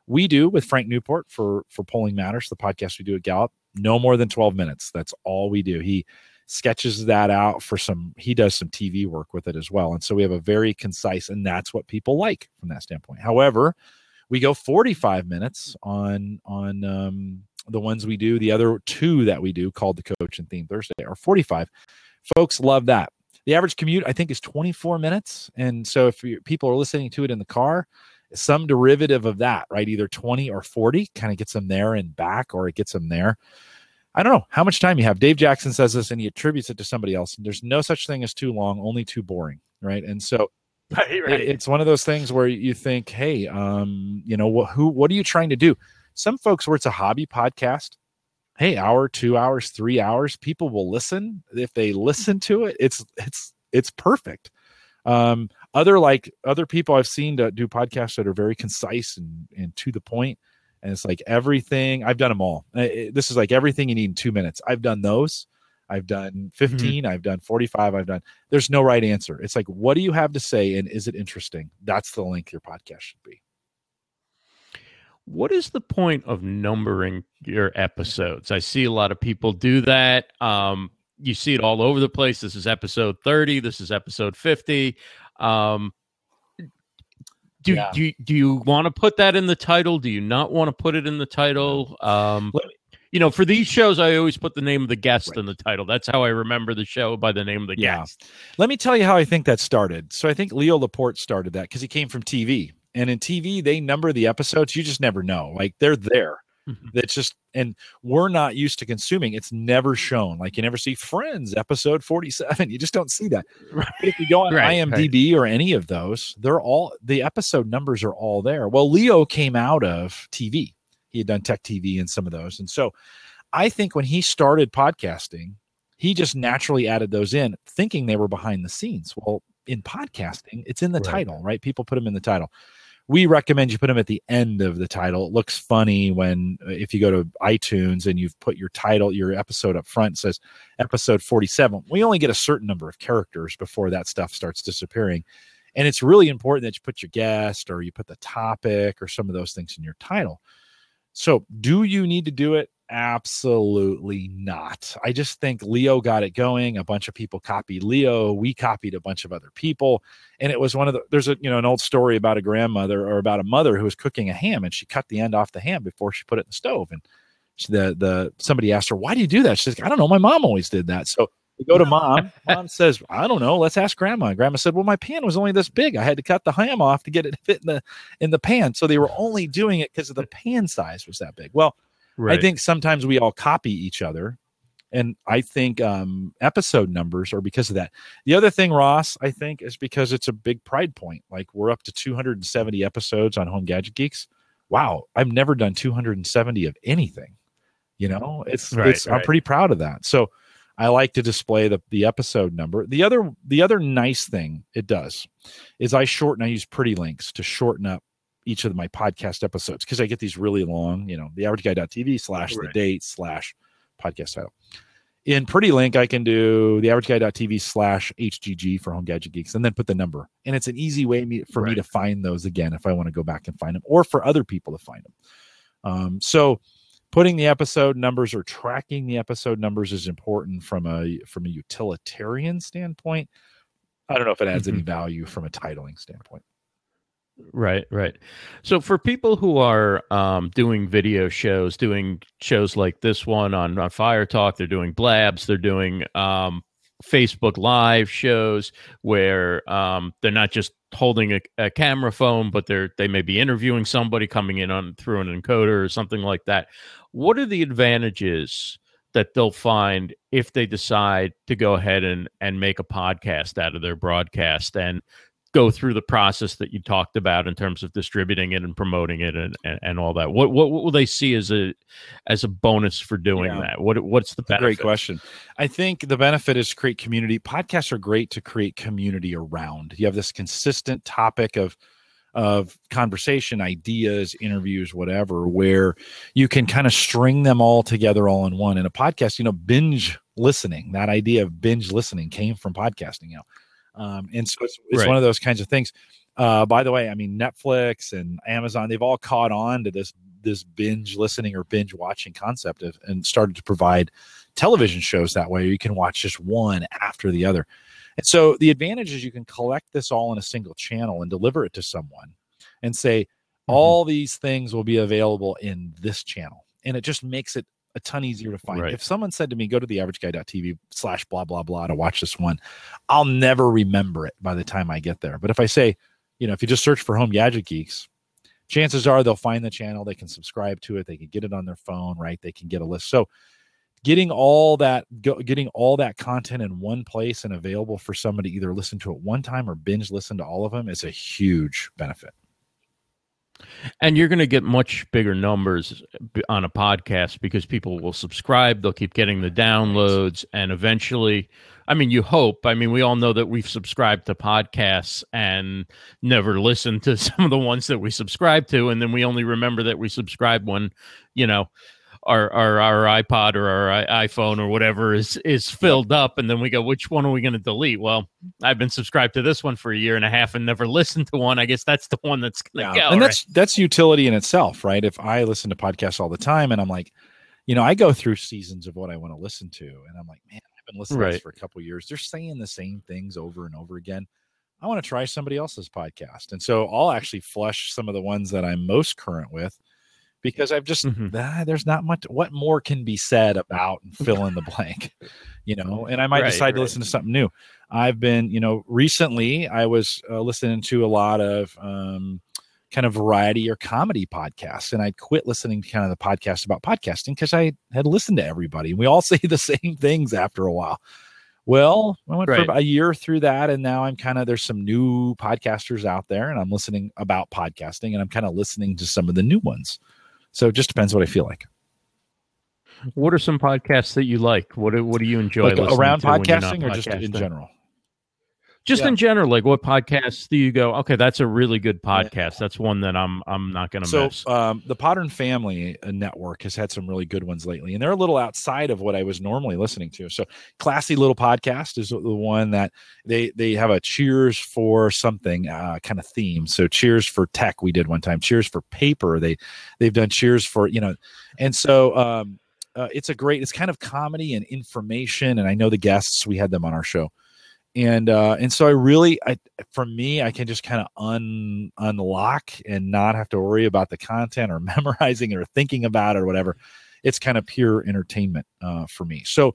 we do with Frank Newport for for Polling Matters, the podcast we do at Gallup, no more than 12 minutes. That's all we do. He sketches that out for some he does some TV work with it as well. And so we have a very concise and that's what people like from that standpoint. However, we go 45 minutes on on um, the ones we do. The other two that we do called the Coach and Theme Thursday are 45. Folks love that. The average commute I think is 24 minutes, and so if people are listening to it in the car, some derivative of that, right? Either 20 or 40 kind of gets them there and back, or it gets them there. I don't know how much time you have. Dave Jackson says this and he attributes it to somebody else. There's no such thing as too long, only too boring, right? And so Right, right. It's one of those things where you think, hey, um, you know, what, who, what are you trying to do? Some folks where it's a hobby podcast, hey, hour, two hours, three hours, people will listen. If they listen to it, it's it's it's perfect. Um, other like other people I've seen to do podcasts that are very concise and and to the point, and it's like everything. I've done them all. This is like everything you need in two minutes. I've done those. I've done mm-hmm. 15, mm-hmm. I've done 45, I've done. There's no right answer. It's like, what do you have to say and is it interesting? That's the length your podcast should be. What is the point of numbering your episodes? I see a lot of people do that. Um, you see it all over the place. This is episode 30, this is episode 50. Um, do, yeah. do, do you want to put that in the title? Do you not want to put it in the title? Um, let, you know, for these shows, I always put the name of the guest right. in the title. That's how I remember the show by the name of the yeah. guest. Let me tell you how I think that started. So I think Leo Laporte started that because he came from TV. And in TV, they number the episodes. You just never know. Like they're there. Mm-hmm. That's just, and we're not used to consuming. It's never shown. Like you never see Friends episode 47. <laughs> You just don't see that. Right. if you go on right, IMDb right. or any of those, they're all, the episode numbers are all there. Well, Leo came out of TV he had done tech TV and some of those. And so I think when he started podcasting, he just naturally added those in, thinking they were behind the scenes. Well, in podcasting, it's in the right. title, right? People put them in the title. We recommend you put them at the end of the title. It looks funny when uh, if you go to iTunes and you've put your title, your episode up front says episode 47. We only get a certain number of characters before that stuff starts disappearing. And it's really important that you put your guest or you put the topic or some of those things in your title. So, do you need to do it? Absolutely not. I just think Leo got it going. A bunch of people copied Leo. We copied a bunch of other people. And it was one of the there's a you know an old story about a grandmother or about a mother who was cooking a ham and she cut the end off the ham before she put it in the stove. And the the somebody asked her, "Why do you do that?" She's like, "I don't know. My mom always did that." So we go to <laughs> mom. mom says, "I don't know. Let's ask grandma." And grandma said, "Well, my pan was only this big. I had to cut the ham off to get it to <laughs> fit in the in the pan. So they were only doing it because of the pan size was that big." Well, right. I think sometimes we all copy each other and I think um, episode numbers are because of that. The other thing, Ross, I think, is because it's a big pride point. Like we're up to 270 episodes on Home Gadget Geeks. Wow, I've never done 270 of anything. You know, it's right, it's. Right. I'm pretty proud of that. So I like to display the the episode number. The other the other nice thing it does is I shorten. I use Pretty Links to shorten up each of my podcast episodes because I get these really long. You know, the average guy.tv slash the date slash podcast title. In Pretty Link, I can do the average guy.tv slash HGG for Home Gadget Geeks and then put the number. And it's an easy way me, for right. me to find those again if I want to go back and find them or for other people to find them. Um, so putting the episode numbers or tracking the episode numbers is important from a from a utilitarian standpoint. I don't know if it adds mm-hmm. any value from a titling standpoint. Right, right. So for people who are um, doing video shows, doing shows like this one on, on FireTalk, they're doing blabs, they're doing um, Facebook Live shows where um, they're not just holding a, a, camera phone, but they're they may be interviewing somebody coming in on through an encoder or something like that. What are the advantages that they'll find if they decide to go ahead and and make a podcast out of their broadcast and go through the process that you talked about in terms of distributing it and promoting it and, and, and all that? What, what, what will they see as a as a bonus for doing yeah. that? What what's the benefit? Great question. I think the benefit is create community. Podcasts are great to create community around. You have this consistent topic of of conversation, ideas, interviews, whatever, where you can kind of string them all together all in one. In a podcast, you know, binge listening, that idea of binge listening came from podcasting. You know, um, and so it's, it's right. one of those kinds of things. Uh, by the way, I mean Netflix and Amazon, they've all caught on to this this binge listening or binge watching concept of, and started to provide television shows that way. You can watch just one after the other. And so the advantage is you can collect this all in a single channel and deliver it to someone and say, mm-hmm. all these things will be available in this channel. And it just makes it a ton easier to find. Right. If someone said to me, go to the average guy.tv slash blah, blah, blah to watch this one, I'll never remember it by the time I get there. But if I say, you know, if you just search for Home Gadget Geeks, chances are they'll find the channel, they can subscribe to it, they can get it on their phone, right? They can get a list. So getting all that getting all that content in one place and available for somebody to either listen to it one time or binge listen to all of them is a huge benefit. And you're going to get much bigger numbers on a podcast because people will subscribe, they'll keep getting the downloads, and eventually, I mean, you hope. I mean, we all know that we've subscribed to podcasts and never listened to <laughs> some of the ones that we subscribe to, and then we only remember that we subscribed when, you know, our, our our iPod or our iPhone or whatever is is filled up, and then we go, which one are we going to delete? Well, I've been subscribed to this one for a year and a half and never <laughs> listened to one. I guess that's the one that's going to yeah. go. And that's right? that's utility in itself, right? If I listen to podcasts all the time, and I'm like, you know, I go through seasons of what I want to listen to, and I'm like, man, I've been listening right. to this for a couple years. They're saying the same things over and over again. I want to try somebody else's podcast, and so I'll actually flush some of the ones that I'm most current with because I've just mm-hmm. ah, there's not much. What more can be said about and fill in the blank, <laughs> you know? And I might right, decide right. to listen to something new. I've been, you know, recently I was uh, listening to a lot of um, kind of variety or comedy podcasts, and I quit listening to kind of the podcast about podcasting because I had listened to everybody, and we all <laughs> say the same things after a while. Well, I went right. for a year through that, and now I'm kind of there's some new podcasters out there, and I'm listening about podcasting, and I'm kind of listening to some of the new ones. So it just depends what I feel like. What are some podcasts that you like? What do, what do you enjoy like around podcasting or just in general? Just yeah. in general like what podcasts do you go okay that's a really good podcast. Yeah. that's one that i'm i'm not gonna so, miss. um, the Podern family uh, network has had some really good ones lately and they're a little outside of what i was normally listening to. So classy little podcast is the one that they they have a cheers for something uh, kind of theme. So cheers for tech we did one time cheers for paper they they've done cheers for you know and so um uh, it's a great it's kind of comedy and information and i know the guests we had them on our show and uh and so i really i for me i can just kind of un unlock and not have to worry about the content or <laughs> memorizing or thinking about it or whatever it's kind of pure entertainment uh, for me. So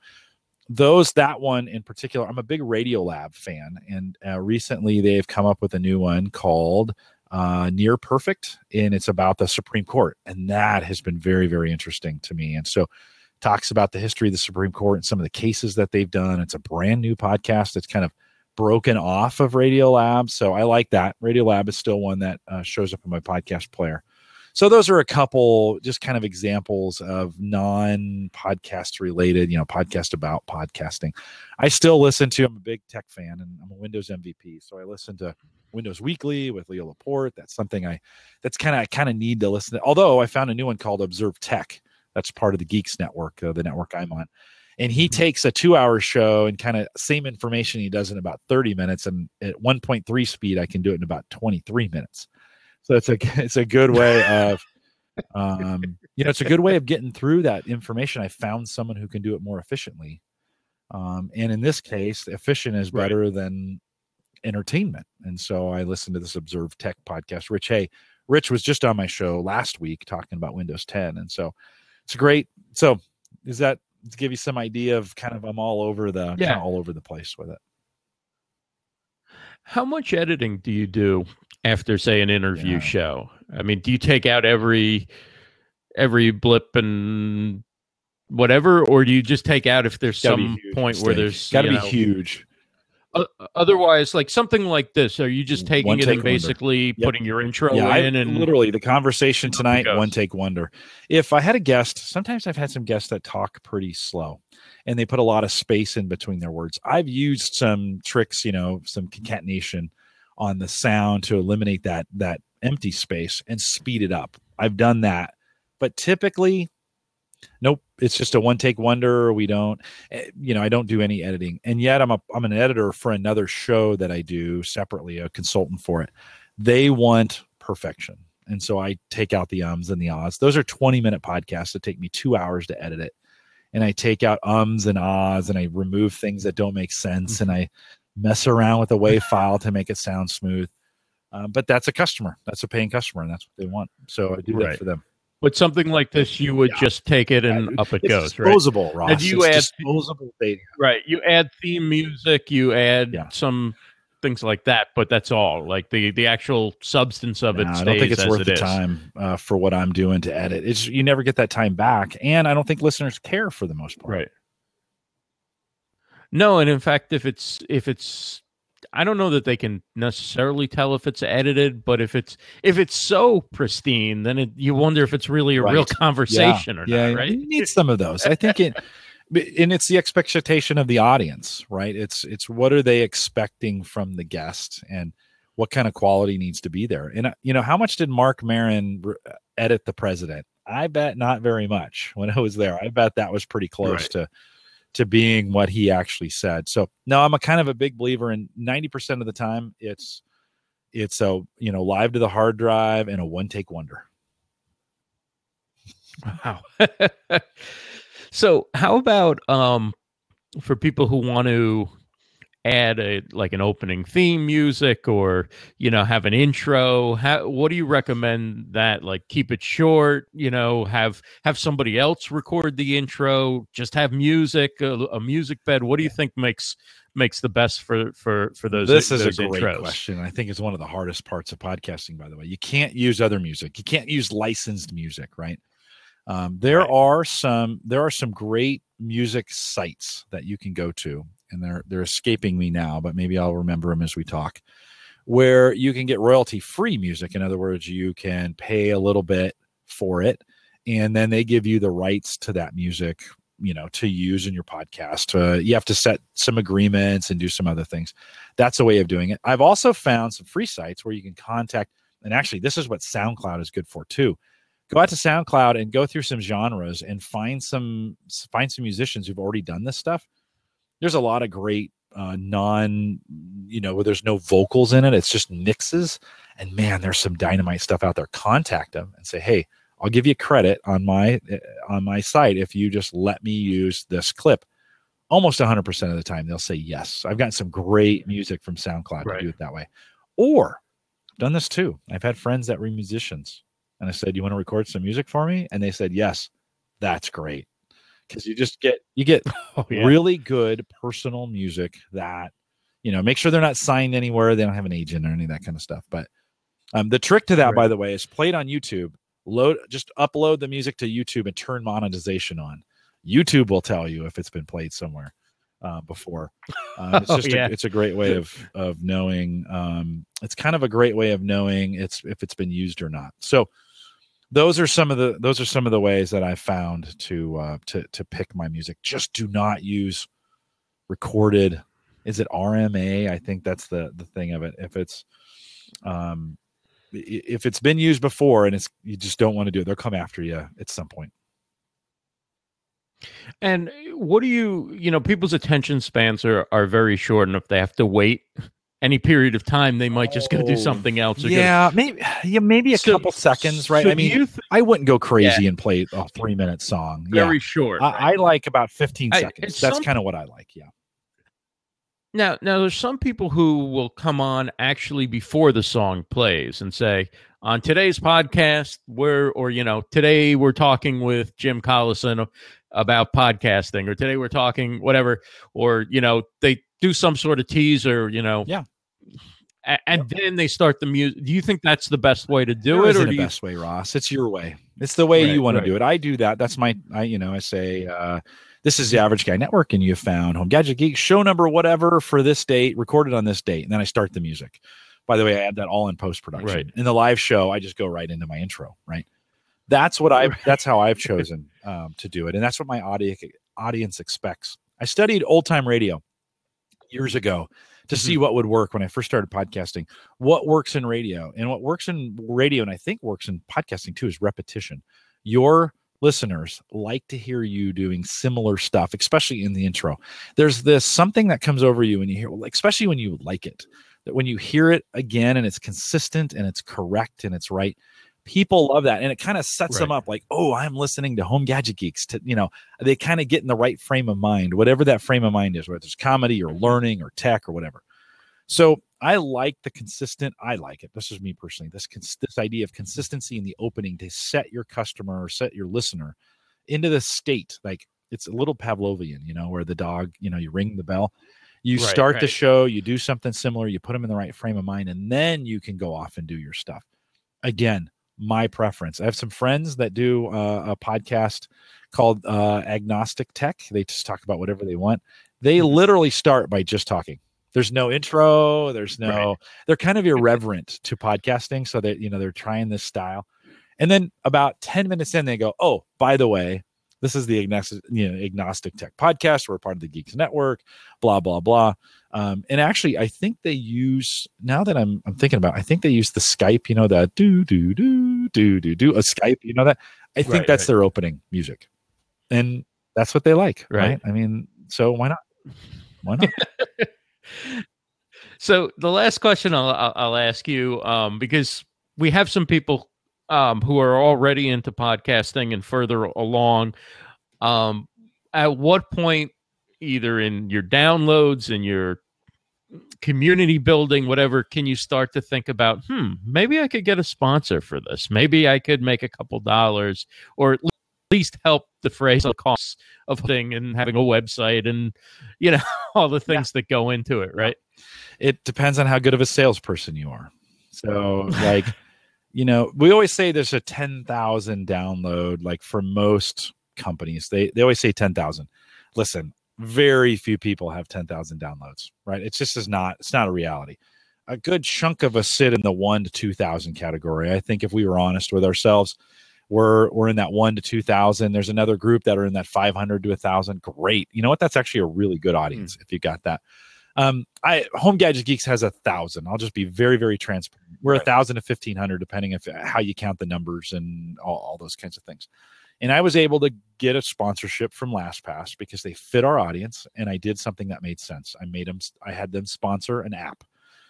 those that one in particular, I'm a big Radiolab fan, and uh, recently they've come up with a new one called uh, More Perfect, and it's about the Supreme Court, and that has been very very interesting to me. And so talks about the history of the Supreme Court and some of the cases that they've done. It's a brand new podcast. that's kind of broken off of Radio Radiolab. So I like that. Radiolab is still one that uh, shows up in my podcast player. So those are a couple just kind of examples of non-podcast related, you know, podcast about podcasting. I still listen to. I'm a big tech fan, and I'm a Windows MVP, so I listen to Windows Weekly with Leo Laporte. That's something I, that's kind of I kind of need to listen to. Although I found a new one called Observe Tech. That's part of the Geeks Network, uh, the network I'm on. And he mm-hmm. takes a two hour show and kind of same information he does in about 30 minutes and at 1.3 speed i can do it in about 23 minutes. So it's a it's a good way of um you know it's a good way of getting through that information. I found someone who can do it more efficiently. Um and in this case efficient is better right. than entertainment. And so i listened to this observe tech podcast. Rich hey rich was just on my show last week talking about windows 10 and so it's great so is that to give you some idea of kind of I'm all over the yeah. Kind of all over the place with it. How much editing do you do after say an interview yeah. show? I mean, do you take out every every blip and whatever, or do you just take out if there's some point mistake. where there's got to be know, huge? Otherwise, like something like this, are you just taking one it and basically yep. putting your intro yeah, in? I, and literally the conversation tonight, one take wonder. If I had a guest, sometimes I've had some guests that talk pretty slow, and they put a lot of space in between their words. I've used some tricks, you know, some concatenation on the sound to eliminate that that empty space and speed it up. I've done that, but typically nope it's just a one take wonder we don't eh, you know i don't do any editing and yet i'm a i'm an editor for another show that i do separately a consultant for it. They want perfection and so i take out the ums and the ahs. Those are 20 minute podcasts that take me two hours to edit it and i take out ums and ahs and i remove things that don't make sense and i mess around with the wave file to make it sound smooth. Um, but that's a customer that's a paying customer and that's what they want so i do right. that for them but something like this, you would yeah. just take it and yeah, up it goes, disposable, right? Ross. And you it's add disposable data. Right. You add theme music, you add yeah. some things like that, but that's all. Like the the actual substance of it. I don't think it's worth it the is. time uh, for what I'm doing to edit. It's you never get that time back, and I don't think listeners care for the most part. Right. No, and in fact, if it's if it's I don't know that they can necessarily tell if it's edited, but if it's if it's so pristine, then it, you wonder if it's really a right. real conversation yeah. or yeah. not. Right? You need some of those. I think it, <laughs> and it's the expectation of the audience, right? It's it's what are they expecting from the guest, and what kind of quality needs to be there. And uh, you know, how much did Marc Maron edit the president? I bet not very much when I was there. I bet that was pretty close right. to to being what he actually said. So no, I'm a kind of a big believer in 90% of the time it's it's a you know live to the hard drive and a one take wonder. Wow. <laughs> so how about um for people who want to add a like an opening theme music or you know have an intro. How, what do you recommend that like keep it short you know have have somebody else record the intro just have music a, a music bed? What do you think makes makes the best for for for those this is those a great intros? question. I think it's one of the hardest parts of podcasting by the way. You can't use other music. You can't use licensed music right? Um, there right. are some there are some great music sites that you can go to and they're they're escaping me now, but maybe I'll remember them as we talk. Where you can get royalty free music. In other words, you can pay a little bit for it, and then they give you the rights to that music, you know, to use in your podcast. Uh, you have to set some agreements and do some other things. That's a way of doing it. I've also found some free sites where you can contact, and actually, this is what SoundCloud is good for too go out to SoundCloud and go through some genres and find some find some musicians who've already done this stuff there's a lot of great uh, non, you know, where there's no vocals in it. It's just mixes. And man, there's some dynamite stuff out there. Contact them and say, hey, I'll give you credit on my uh, on my site if you just let me use this clip. Almost 100% of the time, they'll say yes. I've gotten some great music from SoundCloud right. to do it that way. Or I've done this too. I've had friends that were musicians, and I said, "You want to record some music for me?" And they said, "Yes." that's great because you just get you get <laughs> Oh, yeah. really good personal music that you know make sure they're not signed anywhere they don't have an agent or any of that kind of stuff but um, the trick to that by the way is play it on youtube load just upload the music to youtube and turn monetization on youtube will tell you if it's been played somewhere uh, before uh, it's <laughs> Oh, just yeah. a, it's a great way of <laughs> of knowing um, it's kind of a great way of knowing it's if it's been used or not so those are some of the those are some of the ways that I found to uh, to to pick my music. Just do not use recorded. Is it RMA? I think that's the the thing of it. If it's um if it's been used before and it's you just don't want to do it, they'll come after you at some point. And what do you, you know, people's attention spans are, are very short. And if they have to wait any period of time, they might just go do Oh, something else. or go- Yeah, maybe yeah, maybe a So- couple seconds, right? so I mean, you think I wouldn't go crazy and play a three minute song. Yeah. very short. I, right? I like about 15 I- seconds. That's kind of what I like. Yeah. Now, now there's some people who will come on actually before the song plays and say, on today's podcast, we're or you know, today we're talking with Jim Collison about podcasting, or today we're talking whatever, or you know, they do some sort of teaser, you know. Yeah. And then they start the music. Do you think that's the best way to do it, it, or do you? best way, Ross. It's your way. It's the way Right, you want right. to do it. I do that. That's my, I, you know, I say, uh, this is the average guy network and you found home gadget geek show number, whatever for this date recorded on this date. And then I start the music. By the way, I add that all in post production. Right. In the live show, I just go right into my intro. Right. That's what I, that's how I've <laughs> chosen um, to do it. And that's what my audience audience expects. I studied old time radio years ago to see mm-hmm. what would work when I first started podcasting. What works in radio and what works in radio, and I think works in podcasting too, is repetition. Your listeners like to hear you doing similar stuff, especially in the intro. There's this something that comes over you when you hear, especially when you like it, that when you hear it again and it's consistent and it's correct and it's right. People love that, and it kind of sets them up like, oh, I'm listening to Home Gadget Geeks. To you know, they kind of get in the right frame of mind, whatever that frame of mind is, whether it's comedy or mm-hmm. learning or tech or whatever. So I like the consistent. I like it. This is me personally. This cons- this idea of mm-hmm. consistency in the opening to set your customer or set your listener into the state like it's a little Pavlovian, you know, where the dog, you know, you ring the bell, you Right, start the show, you do something similar, you put them in the right frame of mind, and then you can go off and do your stuff. Again, my preference. I have some friends that do uh, a podcast called uh, Agnostic Tech. They just talk about whatever they want. They Mhm. literally start by just talking. There's no intro. There's no. Right. They're kind of <laughs> irreverent to podcasting, so that you know they're trying this style. And then about ten minutes in, they go, "Oh, by the way, this is the agnostic, you know, agnostic tech podcast. We're part of the Geeks Network. Blah blah blah." Um, and actually, I think they use now that I'm I'm thinking about. It, I think they use the Skype. You know that do do do do do do a Skype. You know that. I think Right, that's right. their opening music, and that's what they like, right? Right. I mean, so why not? Why not? <laughs> So the last question I'll, I'll, I'll ask you, um, because we have some people um, who are already into podcasting and further along. Um, at what point, either in your downloads and your community building, whatever, can you start to think about, hmm, maybe I could get a sponsor for this. Maybe I could make a couple dollars, or at least help defray the costs of thing and having a website and you know <laughs> all the things that go into it, right? it depends on how good of a salesperson you are. So, like, you know, we always say there's a 10,000 download, like for most companies, they, they always say 10,000. Listen, very few people have 10,000 downloads, right? It's just is not, it's not a reality. A good chunk of us sit in the one to 2,000 category. I think if we were honest with ourselves, we're, we're in that one to 2,000. There's another group that are in that 500 to a thousand. Great. You know what? That's actually a really good audience if you got that. Um, I Home Gadget Geeks has a thousand. I'll just be very, very transparent. We're a Right. thousand to fifteen hundred, depending if how you count the numbers and all, all those kinds of things. And I was able to get a sponsorship from LastPass because they fit our audience, and I did something that made sense. I made them. I had them sponsor an app.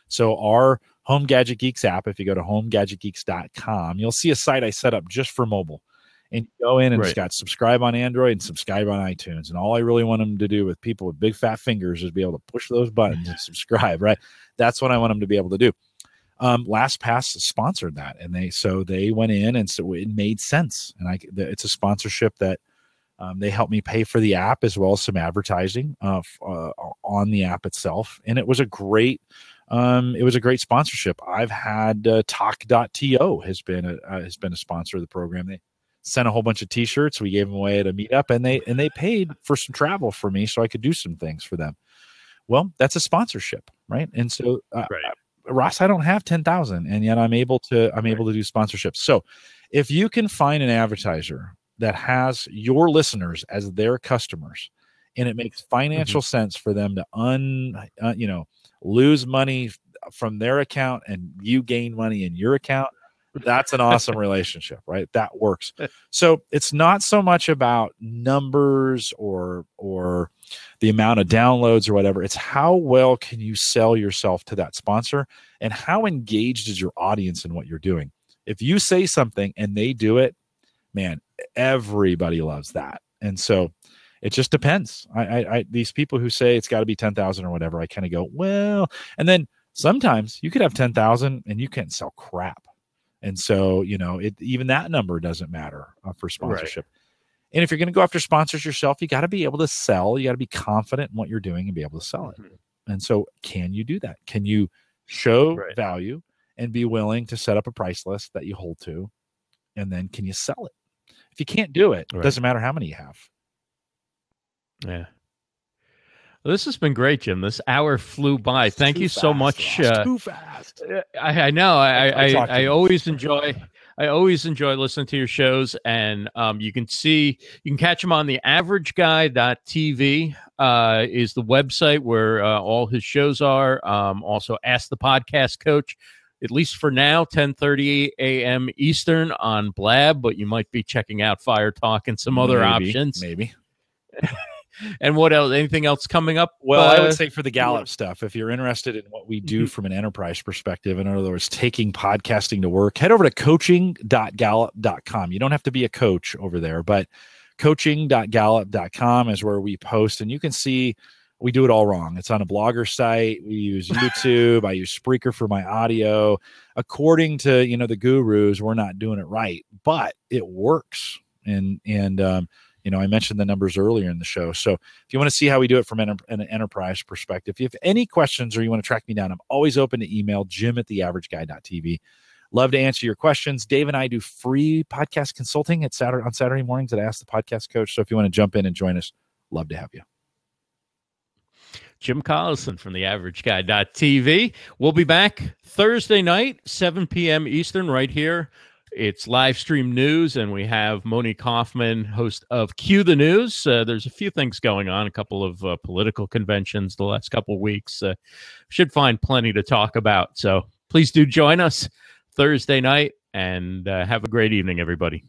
So our Home Gadget Geeks app, if you go to homegadgetgeeks.com, you'll see a site I set up just for mobile. And you go in and it's Right. got subscribe on Android and subscribe on iTunes. And all I really want them to do with people with big fat fingers is be able to push those buttons and <laughs> subscribe, right? That's what I want them to be able to do. Um, LastPass sponsored that, and they so they went in and so it made sense. And I, it's a sponsorship that Um, they helped me pay for the app as well as some advertising uh, uh, on the app itself, and it was a great. Um, it was a great sponsorship. I've had uh, Talk.to has been a uh, has been a sponsor of the program. They sent a whole bunch of T-shirts. We gave them away at a meetup, and they and they paid for some travel for me so I could do some things for them. Well, that's a sponsorship, right? And so, uh, Right. Ross, I don't have ten thousand, and yet I'm able to I'm able to do sponsorships. So, if you can find an advertiser that has your listeners as their customers, and it makes financial sense for them to un uh, you know lose money from their account and you gain money in your account that's an awesome <laughs> relationship right? That works. So it's not so much about numbers or or the amount of downloads or whatever it's how well can you sell yourself to that sponsor and how engaged is your audience in what you're doing? If you say something and they do it man everybody loves that. And so it just depends. I i, I these people who say it's got to be 10,000 or whatever i kind of go well and then sometimes you could have 10,000 and you can't sell crap. And so you know it even that number doesn't matter uh, for sponsorship and if you're going to go after sponsors yourself you got to be able to sell you got to be confident in what you're doing and be able to sell it Mhm. and so can you do that can you show Right. value and be willing to set up a price list that you hold to and then can you sell it if you can't do it Right. doesn't matter how many you have Yeah. Well, this has been great, Jim. This hour flew by. Thank you so much. Uh, too fast I, I know. I I I, I always enjoy. I always enjoy listening to your shows, and um, you can see you can catch him on the Average AverageGuy.tv uh, is the website where uh, all his shows are. Um, also, Ask the Podcast Coach, at least for now, 10:30 a.m. Eastern on Blab, but you might be checking out FireTalk and some other Maybe, options. maybe <laughs> And what else? Anything else coming up? Well, I uh, would say for the Gallup stuff, if you're interested in what we do from an enterprise perspective, in other words, taking podcasting to work, head over to coaching.gallup.com. You don't have to be a coach over there, but coaching.gallup.com is where we post, and you can see we do it all wrong. It's on a blogger site. We use <laughs> YouTube. I use Spreaker for my audio. According to you know the gurus, we're not doing it right, but it works. And and um, you know, I mentioned the numbers earlier in the show. So if you want to see how we do it from an, an enterprise perspective, if you have any questions or you want to track me down, I'm always open to email jim at theaverageguy.tv. Love to answer your questions. Dave and I do free podcast consulting at Saturday on Saturday mornings at Ask the Podcast Coach. So if you want to jump in and join us, love to have you. Jim Collison from the Average Guy.tv. We'll be back Thursday night, 7 p.m. Eastern, right here. It's live stream news, and we have Moni Kaufman, host of Cue the News. Uh, there's a few things going on, a couple of uh, political conventions the last couple of weeks. Uh, should find plenty to talk about. So please do join us Thursday night and uh, have a great evening, everybody.